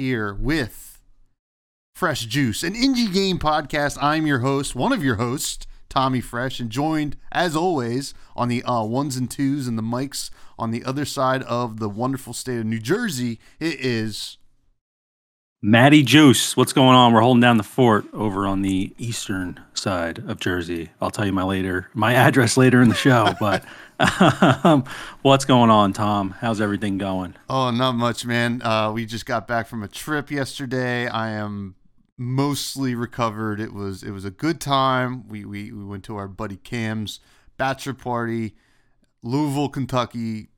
here with Fresh Juice, an indie game podcast. I'm your host, one of your hosts, Tommy Fresh, and joined as always on the uh, ones and twos and the mics on the other side of the wonderful state of New Jersey. It is Matty Juice, what's going on? We're holding down the fort over on the eastern side of Jersey. I'll tell you my later my address later in the show, but um, what's going on, Tom? How's everything going? Oh, not much, man. Uh, we just got back from a trip yesterday. I am mostly recovered. It was it was a good time. We we, we went to our buddy Cam's bachelor party, Louisville, Kentucky.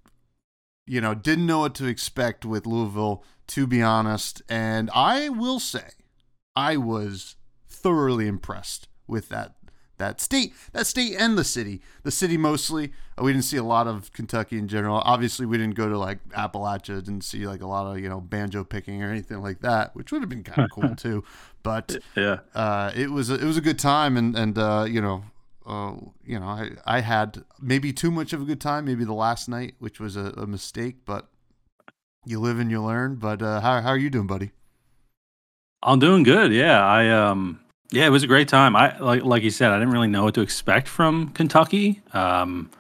You know, didn't know what to expect with Louisville to be honest. And I will say, I was thoroughly impressed with that that state, that state and the city. The city mostly. Uh, we didn't see a lot of Kentucky in general. Obviously, we didn't go to like Appalachia. Didn't see like a lot of you know banjo picking or anything like that, which would have been kind of cool too. But yeah, uh, it was a, it was a good time, and and uh, you know. Uh, you know, I, I had maybe too much of a good time, maybe the last night, which was a, a mistake, but you live and you learn. But uh, how how are you doing, buddy? I'm doing good. Yeah, I um yeah, it was a great time. I like like you said, I didn't really know what to expect from Kentucky. Um,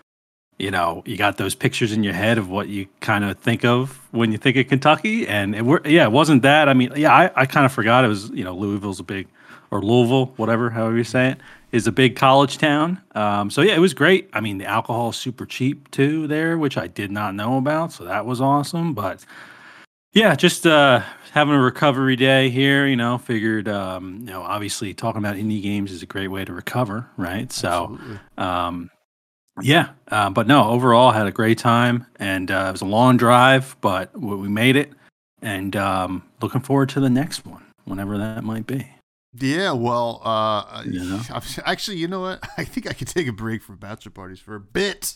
you know, you got those pictures in your head of what you kind of think of when you think of Kentucky, and it were yeah, it wasn't that. I mean, yeah, I, I kind of forgot it was you know Louisville's a big or Louisville, whatever, however you say it, is a big college town. Um, so yeah, it was great. I mean, the alcohol is super cheap too there, which I did not know about. So that was awesome. But yeah, just uh, having a recovery day here. You know, figured um, you know obviously talking about indie games is a great way to recover, right? So. Um, yeah, uh, but no, overall had a great time, and uh, it was a long drive, but we made it, and um, looking forward to the next one, whenever that might be. Yeah, well, uh, know? actually, you know what? I think I could take a break from bachelor parties for a bit,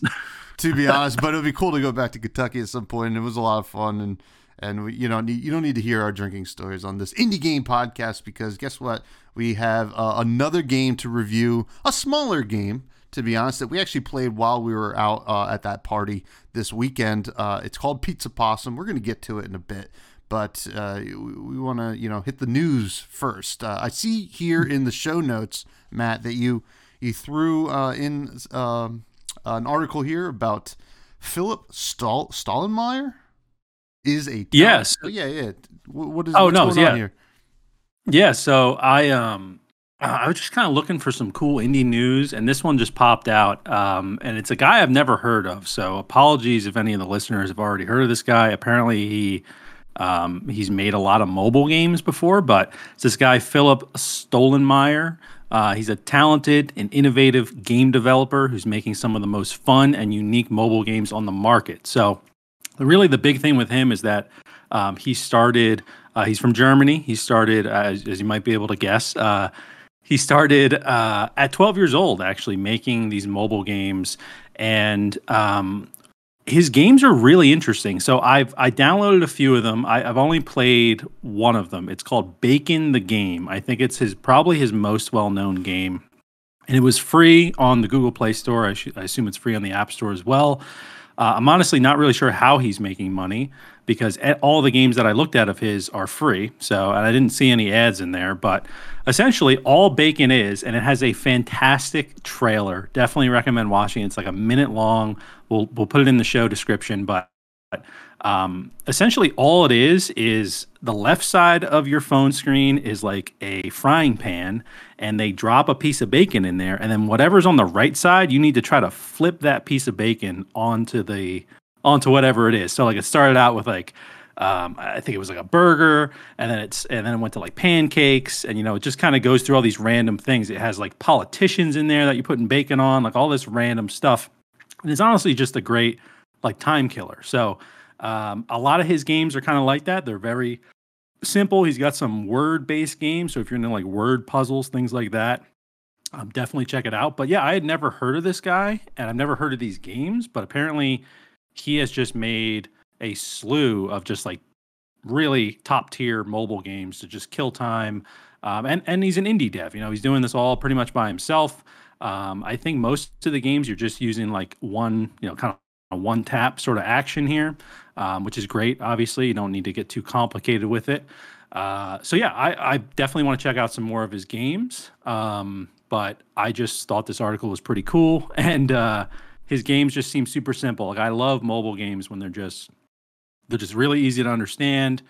to be honest. But it would be cool to go back to Kentucky at some point. And it was a lot of fun, and and we, you know, you don't need to hear our drinking stories on this indie game podcast because guess what? We have uh, another game to review, a smaller game. To be honest, that we actually played while we were out uh, at that party this weekend. Uh, it's called Pizza Possum. We're going to get to it in a bit but uh, we want to you know hit the news first. Uh, I see here in the show notes, Matt, that you you threw uh, in um, an article here about Philip Stahl- Stollenmeyer is a yes, oh, yeah, yeah. What is oh no, yeah, here? yeah. So I um. I was just kind of looking for some cool indie news, and this one just popped out. Um, and it's a guy I've never heard of. So apologies if any of the listeners have already heard of this guy. Apparently, he um, he's made a lot of mobile games before, but it's this guy, Philip Stollenmeyer. Uh, he's a talented and innovative game developer who's making some of the most fun and unique mobile games on the market. So, really, the big thing with him is that um, he started, uh, he's from Germany. He started, uh, as, as, you might be able to guess, uh, he started uh, at 12 years old, actually making these mobile games. And um, his games are really interesting. So I've I downloaded a few of them. I, have only played one of them. It's called Bacon the Game. I think it's his probably his most well known game, and it was free on the Google Play Store. I, sh- I assume it's free on the App Store as well. Uh, I'm honestly not really sure how he's making money because all the games that I looked at of his are free. So, and I didn't see any ads in there, but essentially all Bacon is, and it has a fantastic trailer. Definitely recommend watching. It's like a minute long. We'll we'll put it in the show description, but um, essentially all it is is the left side of your phone screen is like a frying pan and they drop a piece of bacon in there and then whatever's on the right side you need to try to flip that piece of bacon onto the onto whatever it is so like it started out with like um, I think it was like a burger, and then it's and then it went to like pancakes, and you know it just kind of goes through all these random things. It has like politicians in there that you're putting bacon on, like all this random stuff. And it's honestly just a great like time killer. So um, a lot of his games are kind of like that. They're very simple. He's got some word based games. So if you're into like word puzzles, things like that, um, definitely check it out. But yeah, I had never heard of this guy and I've never heard of these games, but apparently he has just made a slew of just like really top tier mobile games to just kill time. Um, and, and he's an indie dev. You know, he's doing this all pretty much by himself. Um, I think most of the games you're just using like one, you know, kind one tap sort of action here, um, which is great. Obviously, you don't need to get too complicated with it. Uh, so yeah, I, I definitely want to check out some more of his games. Um, but I just thought this article was pretty cool, and uh, his games just seem super simple. Like I love mobile games when they're just they're just really easy to understand.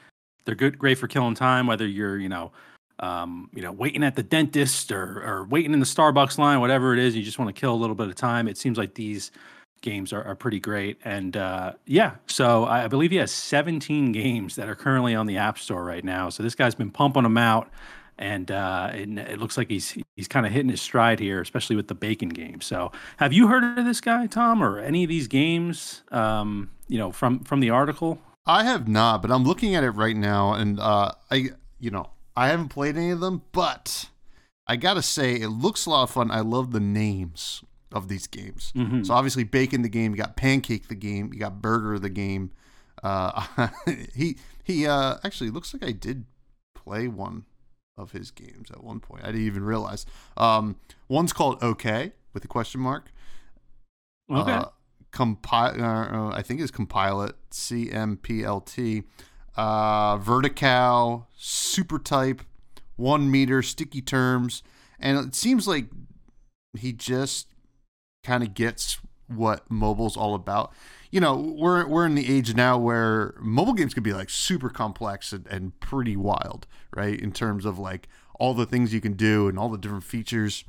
They're good, great for killing time, whether you're you know um, you know, waiting at the dentist or, or waiting in the Starbucks line, whatever it is, you just want to kill a little bit of time. It seems like these games are, are pretty great. And uh, yeah, so I believe he has 17 games that are currently on the App Store right now. So this guy's been pumping them out. And uh, it, it looks like he's he's kind of hitting his stride here, especially with the bacon game. So, have you heard of this guy, Tom, or any of these games? Um, you know, from from the article. I have not, but I'm looking at it right now, and uh, I, you know, I haven't played any of them, but I gotta say it looks a lot of fun. I love the names of these games. Mm-hmm. So obviously, Bacon the game, you got Pancake the game, you got Burger the game. Uh, he he uh, actually looks like I did play one of his games at one point. I didn't even realize. Um, one's called OK with a question mark. Okay. Uh, compile, uh, I think it's Compile It, C M P L T uh, Vertical, Super Type, one meter, sticky terms, and it seems like he just kind of gets what mobile's all about. You know, we're we're in the age now where mobile games can be like super complex and, and pretty wild, right? In terms of like all the things you can do and all the different features.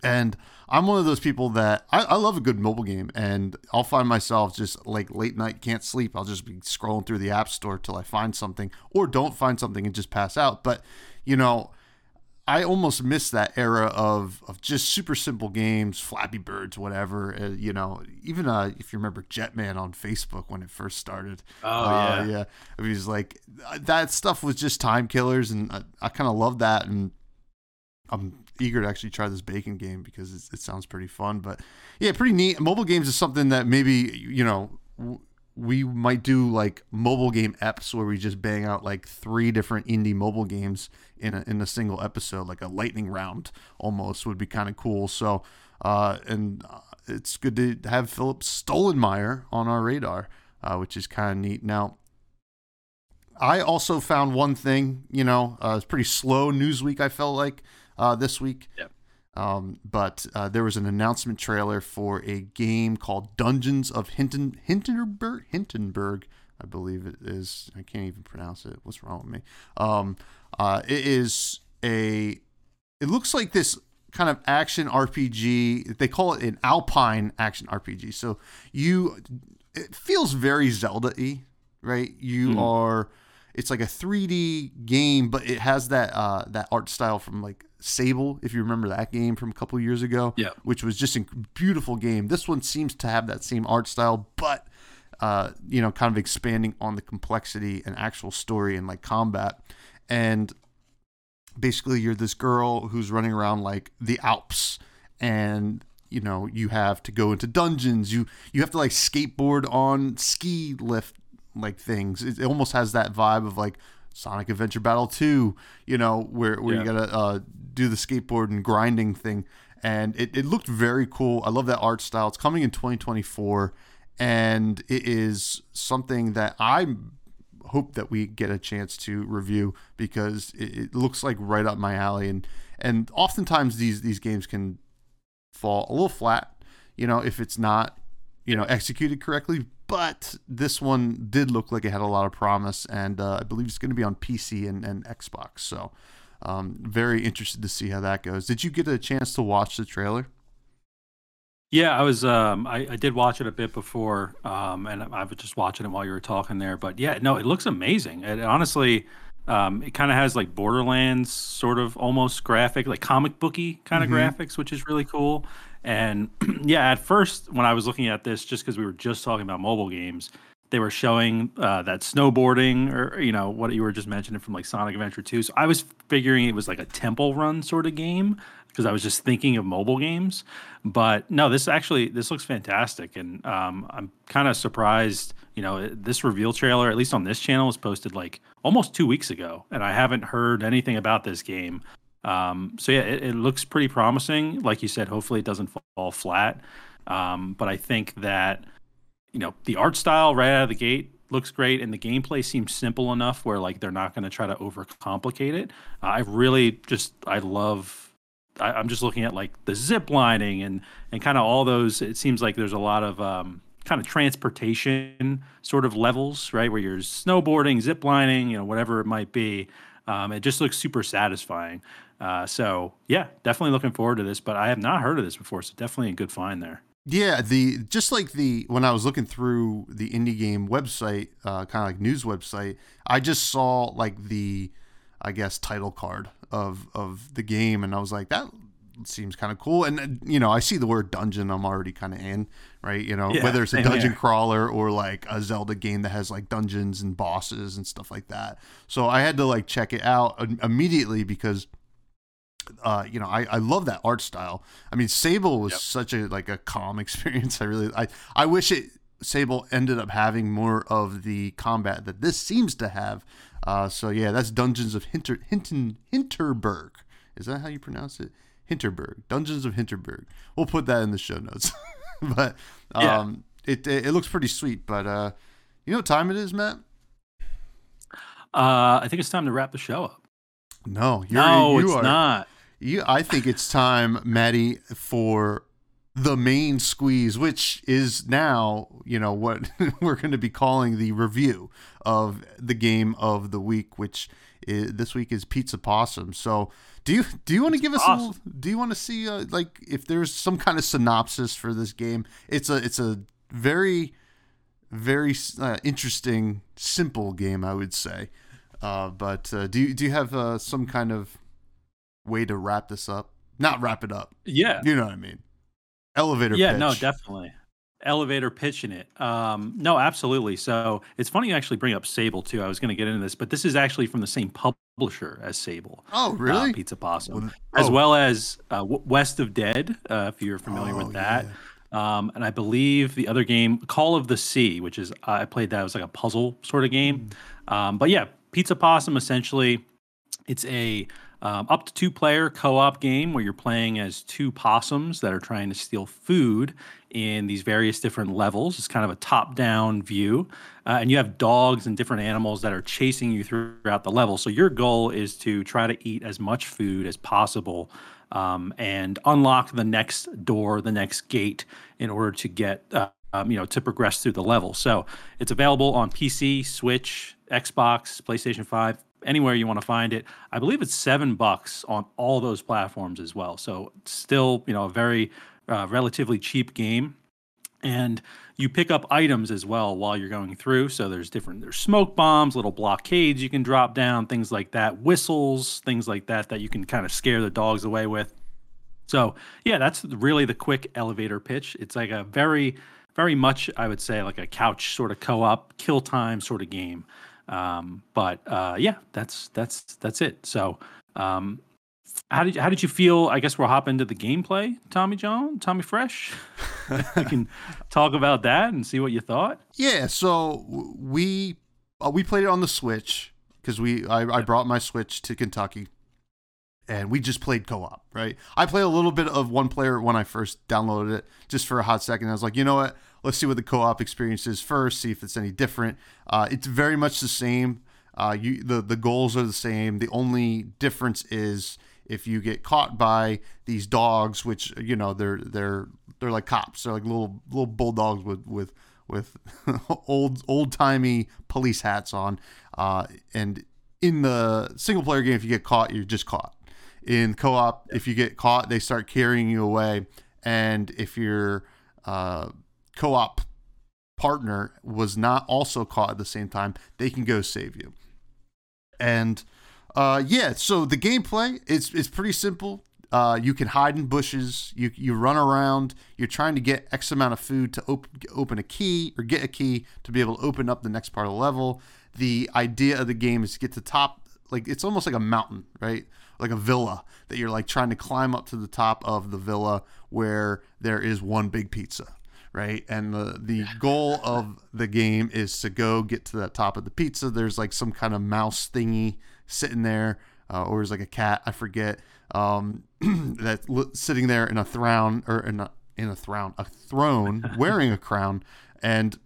And I'm one of those people that I, I, love a good mobile game, and I'll find myself just like late night, can't sleep. I'll just be scrolling through the app store till I find something, or don't find something and just pass out. But you know, I almost miss that era of of just super simple games, Flappy Birds, whatever. Uh, you know, even uh, if you remember Jetman on Facebook when it first started. Oh uh, yeah, yeah. I mean, it was like that stuff was just time killers, and I, I kind of love that. And I'm eager to actually try this bacon game because it sounds pretty fun. But yeah, pretty neat. Mobile games is something that maybe you know we might do like mobile game eps where we just bang out like three different indie mobile games in a, in a single episode, like a lightning round almost would be kind of cool. So uh, and uh, it's good to have Philip Stollenmeyer on our radar, uh, which is kind of neat. Now. I also found one thing, you know, uh, it's pretty slow news week. I felt like uh, this week. Um, but uh, there was an announcement trailer for a game called Dungeons of Hinton Hindenburg Hindenburg, I believe it is. I can't even pronounce it. What's wrong with me? Um, uh, it is a. It looks like this kind of action RPG. They call it an Alpine action RPG. So you, it feels very Zelda-y, right? You mm. are. It's like a 3D game, but it has that uh, that art style from like Sable, if you remember that game from a couple years ago, yeah. which was just a beautiful game. This one seems to have that same art style, but uh, you know, kind of expanding on the complexity and actual story and like combat. And basically, you're this girl who's running around like the Alps, and you know, you have to go into dungeons. You you have to like skateboard on ski lift like things. It, it almost has that vibe of like Sonic Adventure Battle 2, you know, where, where yeah. you gotta uh, do the skateboard and grinding thing. And it, it looked very cool. I love that art style. It's coming in 2024, and it is something that I hope that we get a chance to review because it, it looks like right up my alley. And and oftentimes these these games can fall a little flat, you know, if it's not you know executed correctly but this one did look like it had a lot of promise, and uh, I believe it's going to be on PC and, and Xbox. So, um, very interested to see how that goes. Did you get a chance to watch the trailer? Yeah, I was. Um, I, I did watch it a bit before, um, and I was just watching it while you were talking there. But yeah, no, it looks amazing. It honestly, um, it kind of has like Borderlands sort of almost graphic, like comic booky kind of mm-hmm. graphics, which is really cool. And yeah, at first when I was looking at this, just because we were just talking about mobile games, they were showing uh, that snowboarding or you know what you were just mentioning from like Sonic Adventure 2. So I was figuring it was like a temple run sort of game because I was just thinking of mobile games. But no, this actually this looks fantastic, and um, I'm kind of surprised. You know, this reveal trailer, at least on this channel, was posted like almost two weeks ago, and I haven't heard anything about this game. Um, so yeah, it, it, looks pretty promising. Like you said, hopefully it doesn't fall flat. Um, but I think that you know, the art style right out of the gate looks great, and the gameplay seems simple enough where like they're not going to try to overcomplicate it. Uh, I really just I love. I, am just looking at like the zip lining and and kind of all those. It seems like there's a lot of um, kind of transportation sort of levels, right? Where you're snowboarding, zip lining, you know, whatever it might be. Um, it just looks super satisfying. Uh, so yeah, definitely looking forward to this. But I have not heard of this before, so definitely a good find there. Yeah, the just like the when I was looking through the indie game website, uh, kind of like news website, I just saw like the, I guess title card of of the game, and I was like, that seems kind of cool. And you know, I see the word dungeon, I'm already kind of in, right? You know, yeah, whether it's a dungeon here. crawler or like a Zelda game that has like dungeons and bosses and stuff like that. So I had to like check it out immediately because uh, you know, I, I love that art style. I mean, Sable was yep. such a like a calm experience. I really I I wish it Sable ended up having more of the combat that this seems to have. Uh, so yeah, that's Dungeons of Hinter Hinton Hinterberg. Is that how you pronounce it? Hinterberg. Dungeons of Hinterberg. We'll put that in the show notes. but um, yeah. it, it, it looks pretty sweet. But uh, you know what time it is, Matt? Uh, I think it's time to wrap the show up. No, you're, no, you it's are, not. You, I think it's time, Matty, for the main squeeze, which is now, you know, what we're going to be calling the review of the game of the week, which is, this week is Pizza Possum. So, do you do you want to give us awesome. a little, do you want to see uh, like if there's some kind of synopsis for this game? It's a it's a very very uh, interesting simple game, I would say. Uh, but uh, do you do you have uh, some kind of way to wrap this up? Not wrap it up. Yeah, you know what I mean. Elevator. Yeah, pitch. no, definitely elevator pitching it. Um, no, absolutely. So it's funny you actually bring up Sable too. I was going to get into this, but this is actually from the same publisher as Sable. Oh, really? Uh, Pizza Possum, well, oh. as well as uh, West of Dead, uh, if you're familiar oh, with that. Yeah. Um, and I believe the other game, Call of the Sea, which is I played that. It was like a puzzle sort of game. Mm. Um, but yeah, Pizza Possum essentially, it's a um, up to two player co op game where you're playing as two possums that are trying to steal food in these various different levels. It's kind of a top down view. Uh, and you have dogs and different animals that are chasing you throughout the level. So your goal is to try to eat as much food as possible um, and unlock the next door, the next gate in order to get. Uh, um, you know, to progress through the level. So it's available on PC, Switch, Xbox, PlayStation 5, anywhere you want to find it. I believe it's seven bucks on all those platforms as well. So still, you know, a very uh, relatively cheap game. And you pick up items as well while you're going through. So there's different there's smoke bombs, little blockades you can drop down, things like that, whistles, things like that that you can kind of scare the dogs away with. So yeah, that's really the quick elevator pitch. It's like a very, very much I would say like a couch sort of co-op kill time sort of game. Um, but uh, yeah, that's that's that's it. So um, how did how did you feel? I guess we'll hop into the gameplay, Tommy John, Tommy Fresh. we can talk about that and see what you thought. Yeah, so we uh, we played it on the Switch because we I, I brought my Switch to Kentucky, and we just played co-op. Right, I played a little bit of one player when I first downloaded it, just for a hot second. I was like, you know what? Let's see what the co-op experience is first. See if it's any different. Uh, it's very much the same. Uh, you the the goals are the same. The only difference is if you get caught by these dogs, which you know they're they're they're like cops. They're like little little bulldogs with with with old old timey police hats on. Uh, and in the single player game, if you get caught, you're just caught. In co op, if you get caught, they start carrying you away. And if you're uh, co op partner was not also caught at the same time, they can go save you. And uh, yeah, so the gameplay is is pretty simple. Uh, you can hide in bushes. You you run around. You're trying to get X amount of food to open open a key or get a key to be able to open up the next part of the level. The idea of the game is to get to top. Like it's almost like a mountain, right? Like a villa that you're like trying to climb up to the top of the villa where there is one big pizza right? And the the goal of the game is to go get to the top of the pizza. There's like some kind of mouse thingy sitting there, uh, or is like a cat, I forget, um, that's sitting there in a throne or in a in a throne, a throne, wearing a crown, and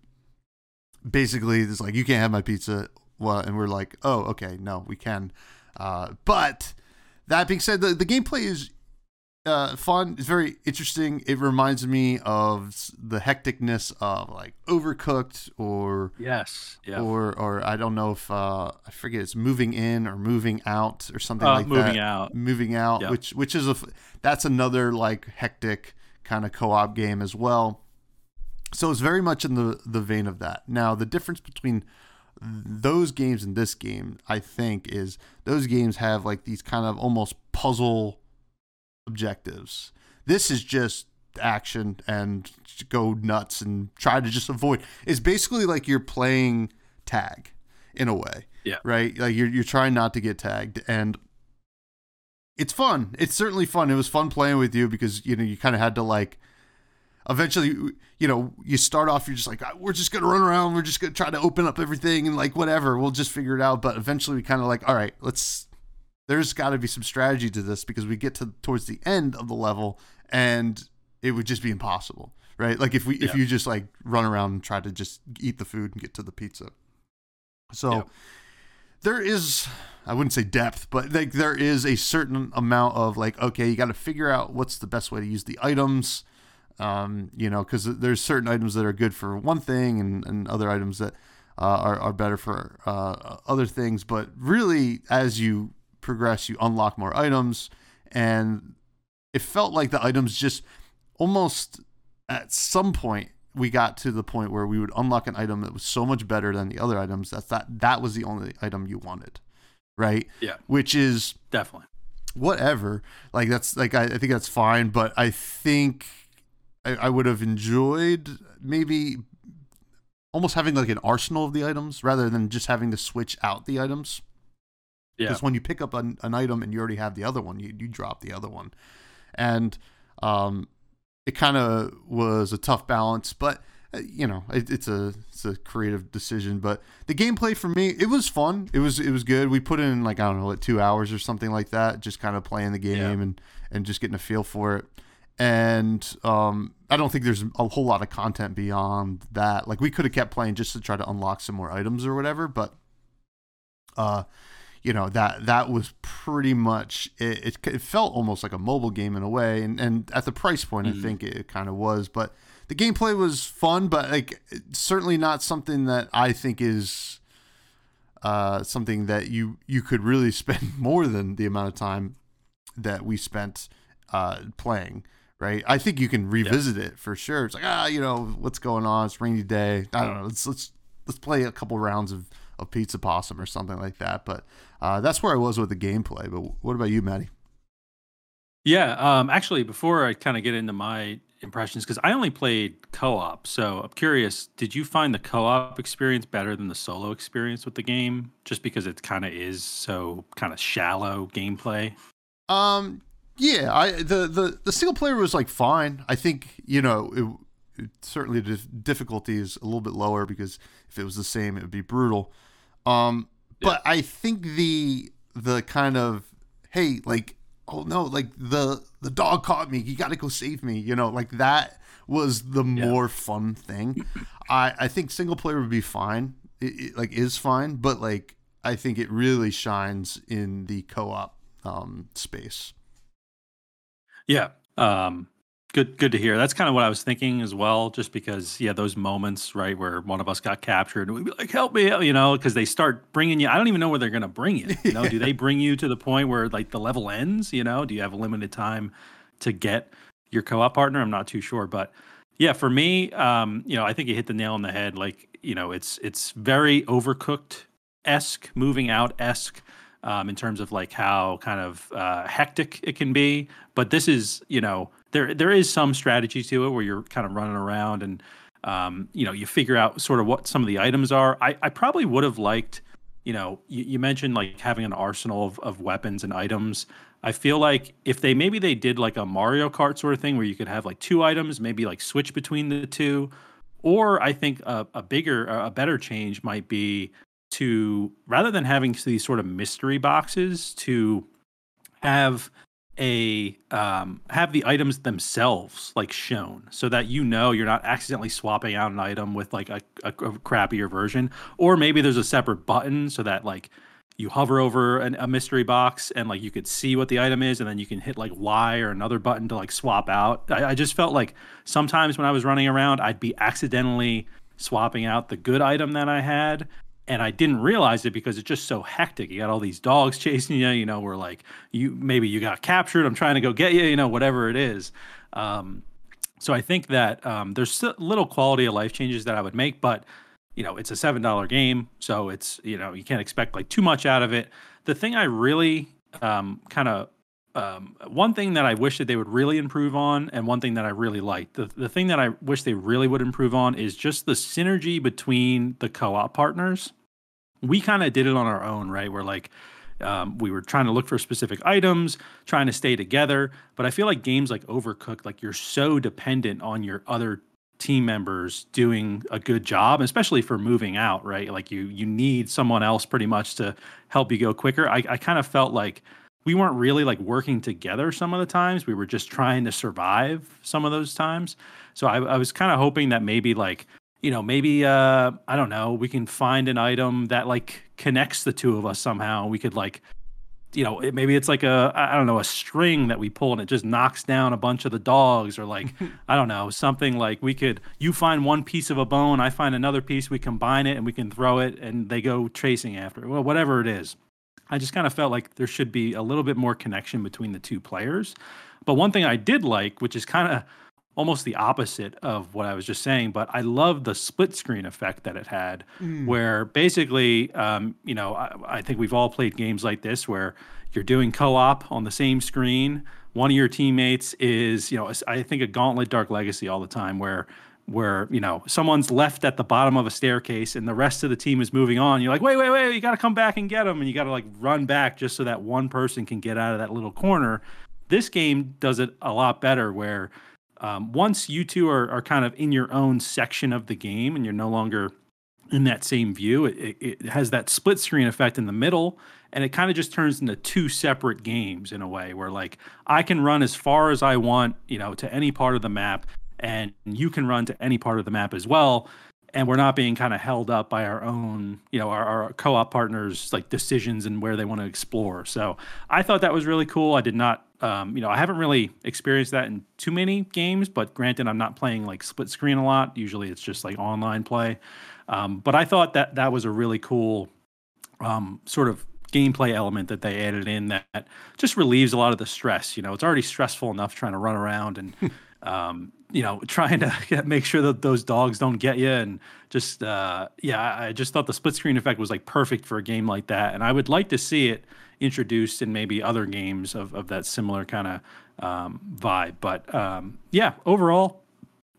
basically it's like you can't have my pizza. Well, and we're like, oh, okay, no, we can. Uh, but that being said, the, the gameplay is uh, fun. It's very interesting. It reminds me of the hecticness of like Overcooked or yes, yeah. or or I don't know if uh, I forget it's moving in or moving out or something uh, like moving that. Moving out, moving out, which which is a that's another like hectic kind of co-op game as well. So it's very much in the the vein of that. Now the difference between those games and this game, I think, is those games have like these kind of almost puzzle objectives. This is just action and go nuts and try to just avoid. It's basically like you're playing tag in a way. Yeah. Right? Like you're you're trying not to get tagged and it's fun. It's certainly fun. It was fun playing with you because you know you kind of had to like eventually you know you start off you're just like ah, we're just gonna run around we're just gonna try to open up everything and like whatever we'll just figure it out but eventually we kind of like all right let's there's got to be some strategy to this because we get to towards the end of the level and it would just be impossible, right? Like if we yeah. if you just like run around and try to just eat the food and get to the pizza. So yeah. there is I wouldn't say depth, but like there is a certain amount of like okay, you got to figure out what's the best way to use the items. Um, you know, because there's certain items that are good for one thing and, and other items that uh, are, are better for uh, other things. But really, as you progress, you unlock more items, and it felt like the items just almost at some point we got to the point where we would unlock an item that was so much better than the other items that that that was the only item you wanted, right? Yeah, which is definitely whatever. Like that's like I, I think that's fine, but I think I, I would have enjoyed maybe almost having like an arsenal of the items rather than just having to switch out the items. Because yeah. when you pick up an, an item and you already have the other one, you, you drop the other one. And um, it kind of was a tough balance, but uh, you know, it, it's a it's a creative decision. But the gameplay for me, it was fun. It was it was good. We put in like I don't know, like two hours or something like that, just kind of playing the game yeah. and and just getting a feel for it. And um, I don't think there's a whole lot of content beyond that. Like we could have kept playing just to try to unlock some more items or whatever, but uh you know that that was pretty much it, it, it, felt almost like a mobile game in a way and, and at the price point mm-hmm. i think it, it kind of was but the gameplay was fun but like certainly not something that i think is uh, something that you you could really spend more than the amount of time that we spent uh, playing right? I think you can revisit yeah. it for sure. It's like ah you know what's going on? It's rainy day. I don't know. Let's let's let's play a couple rounds of of Pizza Possum or something like that. But uh, that's where I was with the gameplay. But what about you, Matty? Yeah, um, actually, before I kind of get into my impressions, because I only played co-op, so I'm curious. Did you find the co-op experience better than the solo experience with the game? Just because it kind of is so kind of shallow gameplay. Um, yeah, I the the the single player was like fine. I think you know it, certainly the difficulty is a little bit lower because if it was the same, it would be brutal. Um, yeah. but I think the the kind of hey, like oh no, like the the dog caught me. You got to go save me. You know, like that was the yeah. more fun thing. I I think single player would be fine. It, it, like is fine, but like I think it really shines in the co-op um, space. Yeah. Um, good good to hear. That's kind of what i was thinking as well just because yeah those moments right where one of us got captured and we'd be like help me you know because they start bringing you i don't even know where they're going to bring you you know? Do they bring you to the point where like the level ends you know? Do you have a limited time to get your co-op partner? I'm not too sure but yeah for me um you know i think you hit the nail on the head like you know it's it's very overcooked esque moving out esque um, in terms of like how kind of uh, hectic it can be. But this is, you know, there there is some strategy to it where you're kind of running around and um, you know you figure out sort of what some of the items are. I, I probably would have liked, you know, you, you mentioned like having an arsenal of, of weapons and items. I feel like if they maybe they did like a Mario Kart sort of thing where you could have like two items, maybe like switch between the two, or I think a, a bigger, a better change might be to rather than having these sort of mystery boxes to have a um, have the items themselves like shown so that you know you're not accidentally swapping out an item with like a, a, a crappier version. Or maybe there's a separate button so that like you hover over an, a mystery box and like you could see what the item is and then you can hit like y or another button to like swap out. I, I just felt like sometimes when i was running around i'd be accidentally swapping out the good item that i had and I didn't realize it because it's just so hectic. You got all these dogs chasing you, you know, we're like you maybe you got captured. I'm trying to go get you, you know, whatever it is. Um, so I think that um, there's little quality of life changes that I would make, but you know, it's a seven dollar game, so it's you know you can't expect like too much out of it. The thing I really um, kind of um, one thing that I wish that they would really improve on, and one thing that I really like, the, the thing that I wish they really would improve on is just the synergy between the co op partners. We kind of did it on our own, right? We're like, um, we were trying to look for specific items, trying to stay together. But I feel like games like Overcooked, like you're so dependent on your other team members doing a good job, especially for moving out, right? Like you you need someone else pretty much to help you go quicker. I, I kind of felt like we weren't really like working together some of the times. We were just trying to survive some of those times. So I, I was kind of hoping that maybe like, you know, maybe uh I don't know, we can find an item that like connects the two of us somehow. We could like you know, it, maybe it's like a I don't know, a string that we pull and it just knocks down a bunch of the dogs or like I don't know, something like we could you find one piece of a bone, I find another piece, we combine it and we can throw it and they go chasing after it. Well, whatever it is. I just kind of felt like there should be a little bit more connection between the two players. But one thing I did like, which is kind of almost the opposite of what I was just saying, but I love the split screen effect that it had, mm. where basically, um, you know, I, I, think we've all played games like this where you're doing co op on the same screen. One of your teammates is, you know, I think a Gauntlet Dark Legacy all the time, where where you know someone's left at the bottom of a staircase and the rest of the team is moving on. You're like wait wait wait you got to come back and get them and you got to like run back just so that one person can get out of that little corner. This game does it a lot better where um, once you two are, are kind of in your own section of the game and you're no longer in that same view it, it has that split screen effect in the middle and it kind of just turns into two separate games in a way where like i can run as far as i want you know to any part of the map and you can run to any part of the map as well. And we're not being kind of held up by our own you know our, our, co-op partners like decisions and where they want to explore. So i thought that was really cool. I did not um, you know i haven't really experienced that in too many games but granted i'm not playing like split screen a lot. Usually it's just like online play. Um, but i thought that that was a really cool um, sort of gameplay element that they added in that just relieves a lot of the stress you know? It's already stressful enough trying to run around and um, you know, trying to make sure that those dogs don't get you, and just uh, yeah, I just thought the split screen effect was like perfect for a game like that, and I would like to see it introduced in maybe other games of of that similar kind of um, vibe. But um, yeah, overall,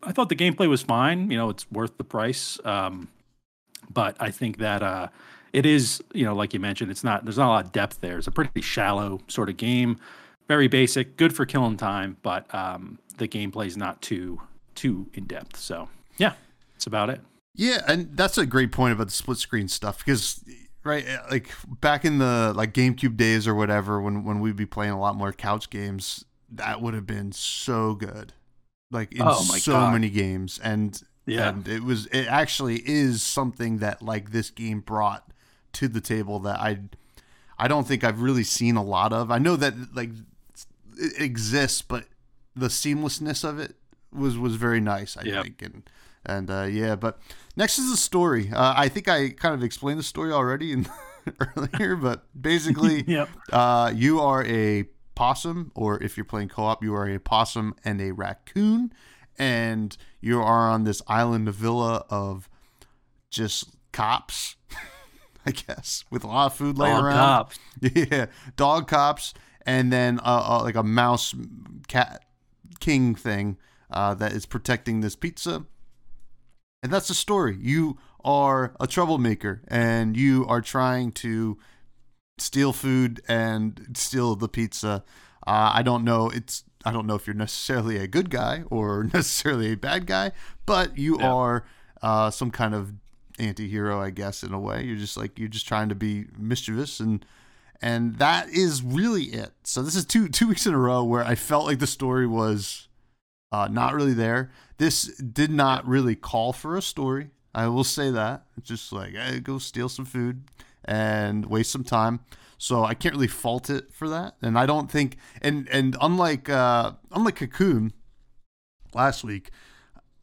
I thought the gameplay was fine. You know, it's worth the price, um, but I think that. Uh, it is, you know, like you mentioned, it's not. There's not a lot of depth there. It's a pretty shallow sort of game very basic, good for killing time, but um, the gameplay is not too too in depth. So yeah, that's about it. Yeah, and that's a great point about the split screen stuff because right, like back in the like GameCube days or whatever, when when we'd be playing a lot more couch games, that would have been so good, like in oh so God. many games, and yeah, and it was it actually is something that like this game brought to the table that I I don't think I've really seen a lot of. I know that like it exists, but the seamlessness of it was was very nice. I yep. think, and and uh, yeah. But next is the story. Uh, I think I kind of explained the story already in earlier, but basically, yep. uh, you are a possum, or if you're playing co-op, you are a possum and a raccoon, and you are on this island villa of just cops. I guess with a lot of food laying around. Cops. Yeah, dog cops and then uh, uh, like a mouse cat king thing uh, that is protecting this pizza. And that's the story. You are a troublemaker and you are trying to steal food and steal the pizza. Uh, I don't know. It's I don't know if you're necessarily a good guy or necessarily a bad guy, but you yeah. are uh, some kind of anti-hero, I guess, in a way. You're just like you're just trying to be mischievous and and that is really it. So this is two two weeks in a row where I felt like the story was uh, not really there. This did not really call for a story. I will say that. It's just like hey, go steal some food and waste some time. So I can't really fault it for that. And I don't think and and unlike uh, unlike Cocoon last week,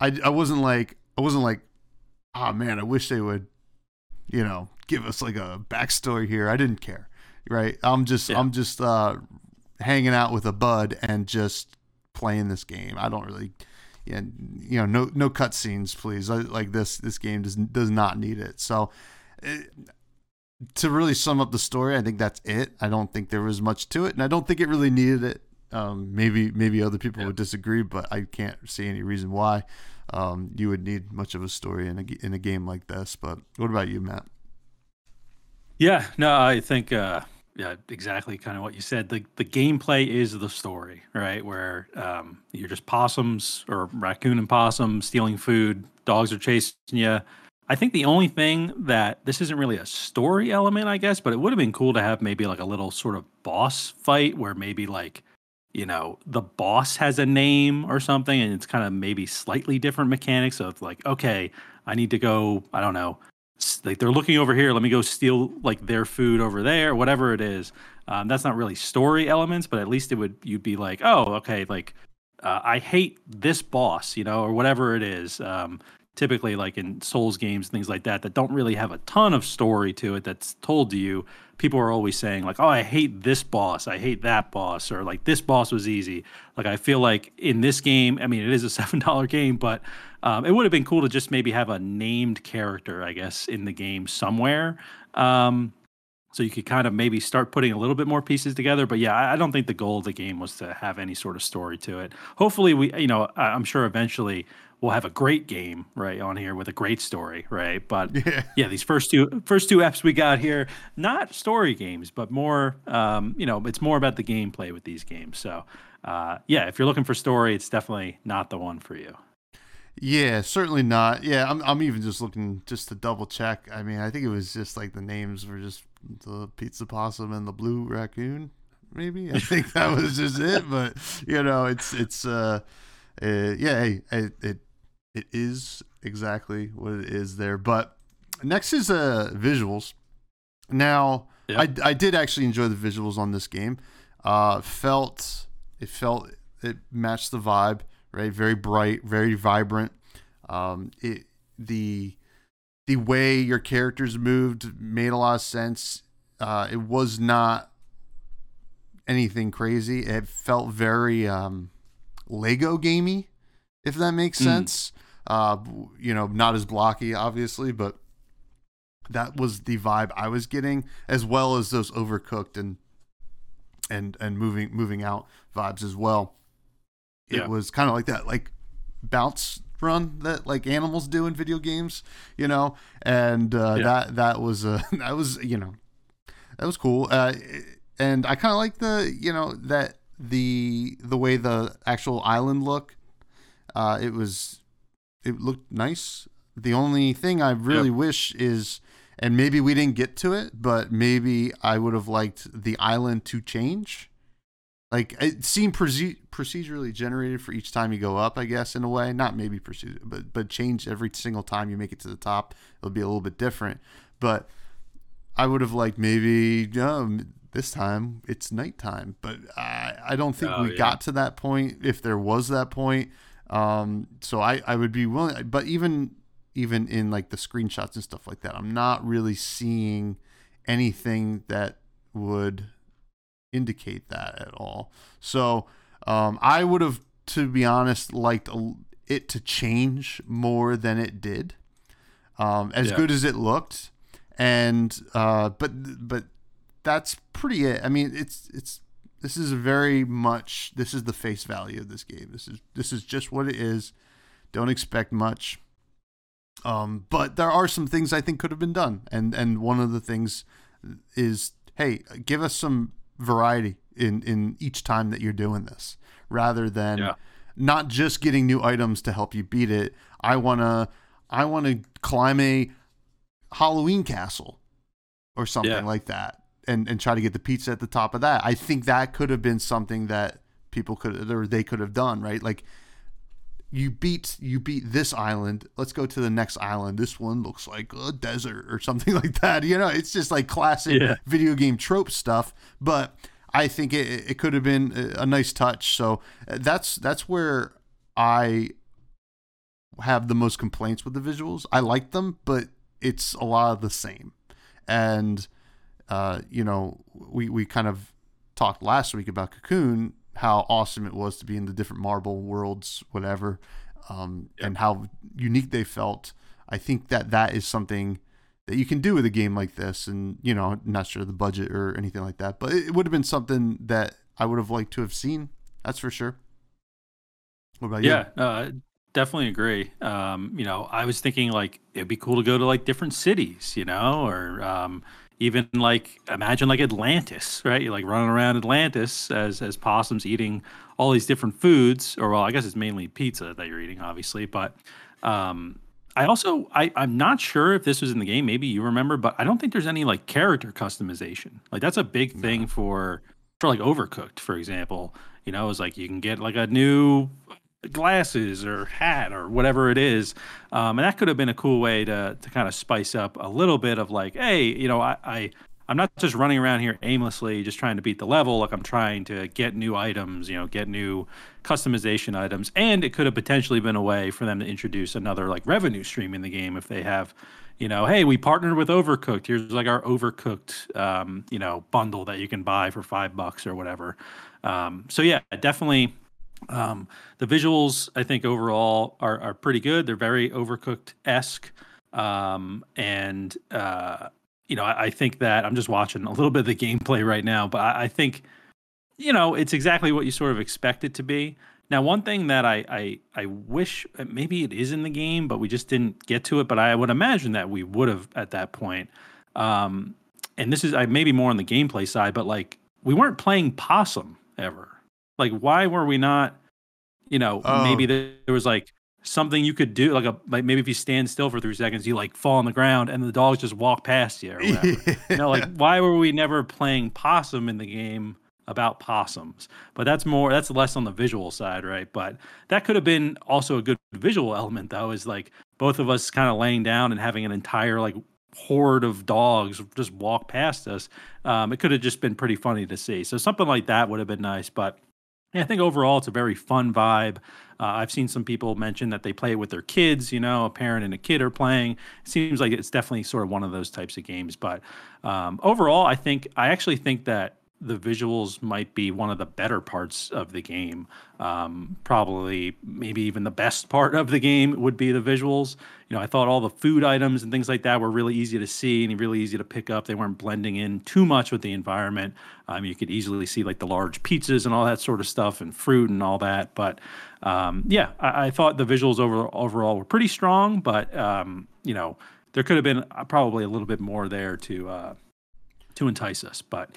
I I wasn't like I wasn't like, oh man, I wish they would, you know, give us like a backstory here. I didn't care, right? I'm just yeah. I'm just uh, hanging out with a bud and just playing this game. I don't really, yeah, you know, no no cutscenes, please. I, like this this game does does not need it. So. It, to really sum up the story, I think that's it. I don't think there was much to it, and I don't think it really needed it. Um, maybe maybe other people yeah. would disagree, but I can't see any reason why um, you would need much of a story in a in a game like this. But what about you, Matt? Yeah, no, I think uh, yeah, exactly, kind of what you said. The the gameplay is the story, right? Where um, you're just possums or raccoon and possum stealing food, dogs are chasing you. I think the only thing that this isn't really a story element, I guess, but it would have been cool to have maybe like a little sort of boss fight where maybe like you know the boss has a name or something and it's kind of maybe slightly different mechanics of like okay i need to go i don't know like they're looking over here let me go steal like their food over there whatever it is. Um, that's not really story elements but at least it would you'd be like oh okay like uh, i hate this boss you know or whatever it is um, typically like in souls games things like that that don't really have a ton of story to it that's told to you people are always saying like, "Oh, I hate this boss. I hate that boss," or like this boss was easy. Like I feel like in this game, I mean, it is a seven dollar game, but um, it would have been cool to just maybe have a named character, I guess, in the game somewhere. Um, so you could kind of maybe start putting a little bit more pieces together. But yeah, I don't think the goal of the game was to have any sort of story to it. Hopefully, we, you know, I'm sure eventually we'll have a great game right on here with a great story, right? But yeah, yeah these first two first two apps we got here, not story games, but more, um, you know, it's more about the gameplay with these games. So, uh, yeah, if you're looking for story, it's definitely not the one for you. Yeah, certainly not. Yeah, I'm I'm even just looking just to double check. I mean, I think it was just like the names were just the pizza possum and the blue raccoon. Maybe I think that was just it. But you know, it's it's uh, uh yeah, hey, it, it it is exactly what it is there. But next is uh visuals. Now, I I did actually enjoy the visuals on this game. Uh, felt it felt it matched the vibe, right? Very bright, very vibrant. Um, it the the way your characters moved made a lot of sense. Uh, it was not anything crazy. It felt very um, Lego gamey, if that makes mm. sense. Uh, you know, not as blocky, obviously, but that was the vibe I was getting, as well as those overcooked and and and moving moving out vibes as well. It was kind of like that, like bounce run that like animals do in video games, you know, and uh, yeah. that that was uh, that was you know that was cool, uh, and I kind of like the you know that the the way the actual island look. Uh, it was it looked nice. The only thing I really yep. wish is, and maybe we didn't get to it, but maybe I would have liked the island to change. Like it seemed procedurally generated for each time you go up, I guess, in a way. Not maybe procedure, but but change every single time you make it to the top. It'll be a little bit different. But I would have liked maybe um, this time it's nighttime. But I I don't think oh, we yeah. got to that point. If there was that point, um, so I, I would be willing, but even even in like the screenshots and stuff like that, I'm not really seeing anything that would indicate that at all. So um, I would have, to be honest, liked it to change more than it did. Um, as yeah. good as it looked, and uh, but but that's pretty it. I mean, it's it's this is very much this is the face value of this game. This is this is just what it is. Don't expect much. Um, but there are some things I think could have been done, and and one of the things is, hey, give us some variety in in each time that you're doing this, rather than yeah. not just getting new items to help you beat it. I wanna I wanna climb a Halloween castle or something yeah. like that and and try to get the pizza at the top of that. I think that could have been something that people could or they could have done, right? Like you beat you beat this island let's go to the next island this one looks like a desert or something like that you know it's just like classic yeah. video game trope stuff but i think it, it could have been a nice touch so uh, that's that's where i have the most complaints with the visuals i like them but it's a lot of the same and uh, you know we we kind of talked last week about cocoon how awesome it was to be in the different marble worlds, whatever, um, yep. and how unique they felt. I think that that is something that you can do with a game like this, and you know, not sure the budget or anything like that, but it would have been something that I would have liked to have seen. That's for sure. What about yeah, you? Yeah, uh, definitely agree. Um, you know, I was thinking like it'd be cool to go to like different cities, you know, or um, even like imagine like Atlantis, right? You're like running around Atlantis as as possums eating all these different foods, or well, I guess it's mainly pizza that you're eating, obviously. But um, I also I I'm not sure if this was in the game. Maybe you remember, but I don't think there's any like character customization. Like that's a big thing for for like Overcooked, for example. You know, it's like you can get like a new glasses or hat or whatever it is. Um, and that could have been a cool way to to kind of spice up a little bit of like, hey, you know, I, I I'm not just running around here aimlessly, just trying to beat the level. Like I'm trying to get new items, you know, get new customization items. And it could have potentially been a way for them to introduce another like revenue stream in the game if they have, you know, hey, we partnered with Overcooked. Here's like our Overcooked, um, you know, bundle that you can buy for five bucks or whatever. Um, so yeah, definitely um, the visuals, I think, overall are, are pretty good. They're very overcooked esque. Um, and, uh, you know, I, I, think that I'm just watching a little bit of the gameplay right now, but I, I, think, you know, it's exactly what you sort of expect it to be. Now, one thing that I, I, I wish uh, maybe it is in the game, but we just didn't get to it, but I would imagine that we would have at that point. Um, and this is I maybe more on the gameplay side, but like we weren't playing possum ever like, why were we not? You know, oh. maybe there was like something you could do, like a like maybe if you stand still for three seconds, you like fall on the ground and the dogs just walk past you or whatever. you know, like why were we never playing possum in the game? about possums. But that's more that's less on the visual side, right? But that could have been also a good visual element though, is like both of us kind of laying down and having an entire like horde of dogs just walk past us. Um, it could have just been pretty funny to see. So something like that would have been nice. But yeah, I think overall it's a very fun vibe. Uh, I've seen some people mention that they play it with their kids. You know, a parent and a kid are playing. Seems like it's definitely sort of one of those types of games. But um, overall, I think I actually think that the visuals might be one of the better parts of the game. Um, probably, maybe even the best part of the game would be the visuals. You know, I thought all the food items and things like that were really easy to see and really easy to pick up. They weren't blending in too much with the environment. Um, you could easily see like the large pizzas and all that sort of stuff and fruit and all that. But um, yeah, I, I, thought the visuals over, overall were pretty strong, but um, you know, there could have been probably a little bit more there to uh, to entice us. But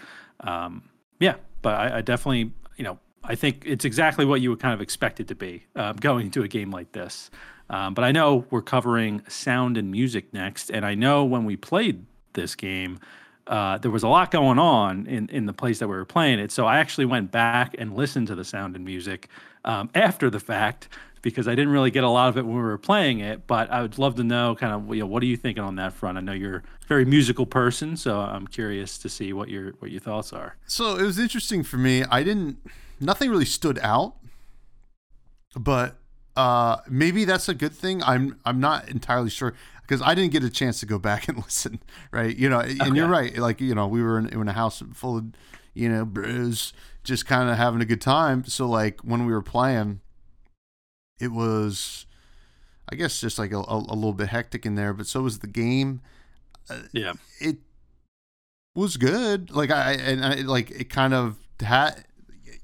um, yeah, but I, I, definitely, you know, I think it's exactly what you would kind of expect it to be uh, going into a game like this. Um, but I know we're covering sound and music next, and I know when we played this game, uh, there was a lot going on in, in the place that we were playing it. So I actually went back and listened to the sound and music um, after the fact because I didn't really get a lot of it when we were playing it. But I would love to know kind of you know what are you thinking on that front? I know you're a very musical person, so I'm curious to see what your what your thoughts are. So it was interesting for me. I didn't nothing really stood out, but uh, maybe that's a good thing. I'm I'm not entirely sure because I didn't get a chance to go back and listen. Right, you know, and okay. you're right. Like you know, we were in, in a house full of you know bros, just kind of having a good time. So like when we were playing it was, I guess, just like a, a, a little bit hectic in there. But so was the game. Uh, yeah, it was good. Like I and I like it kind of had.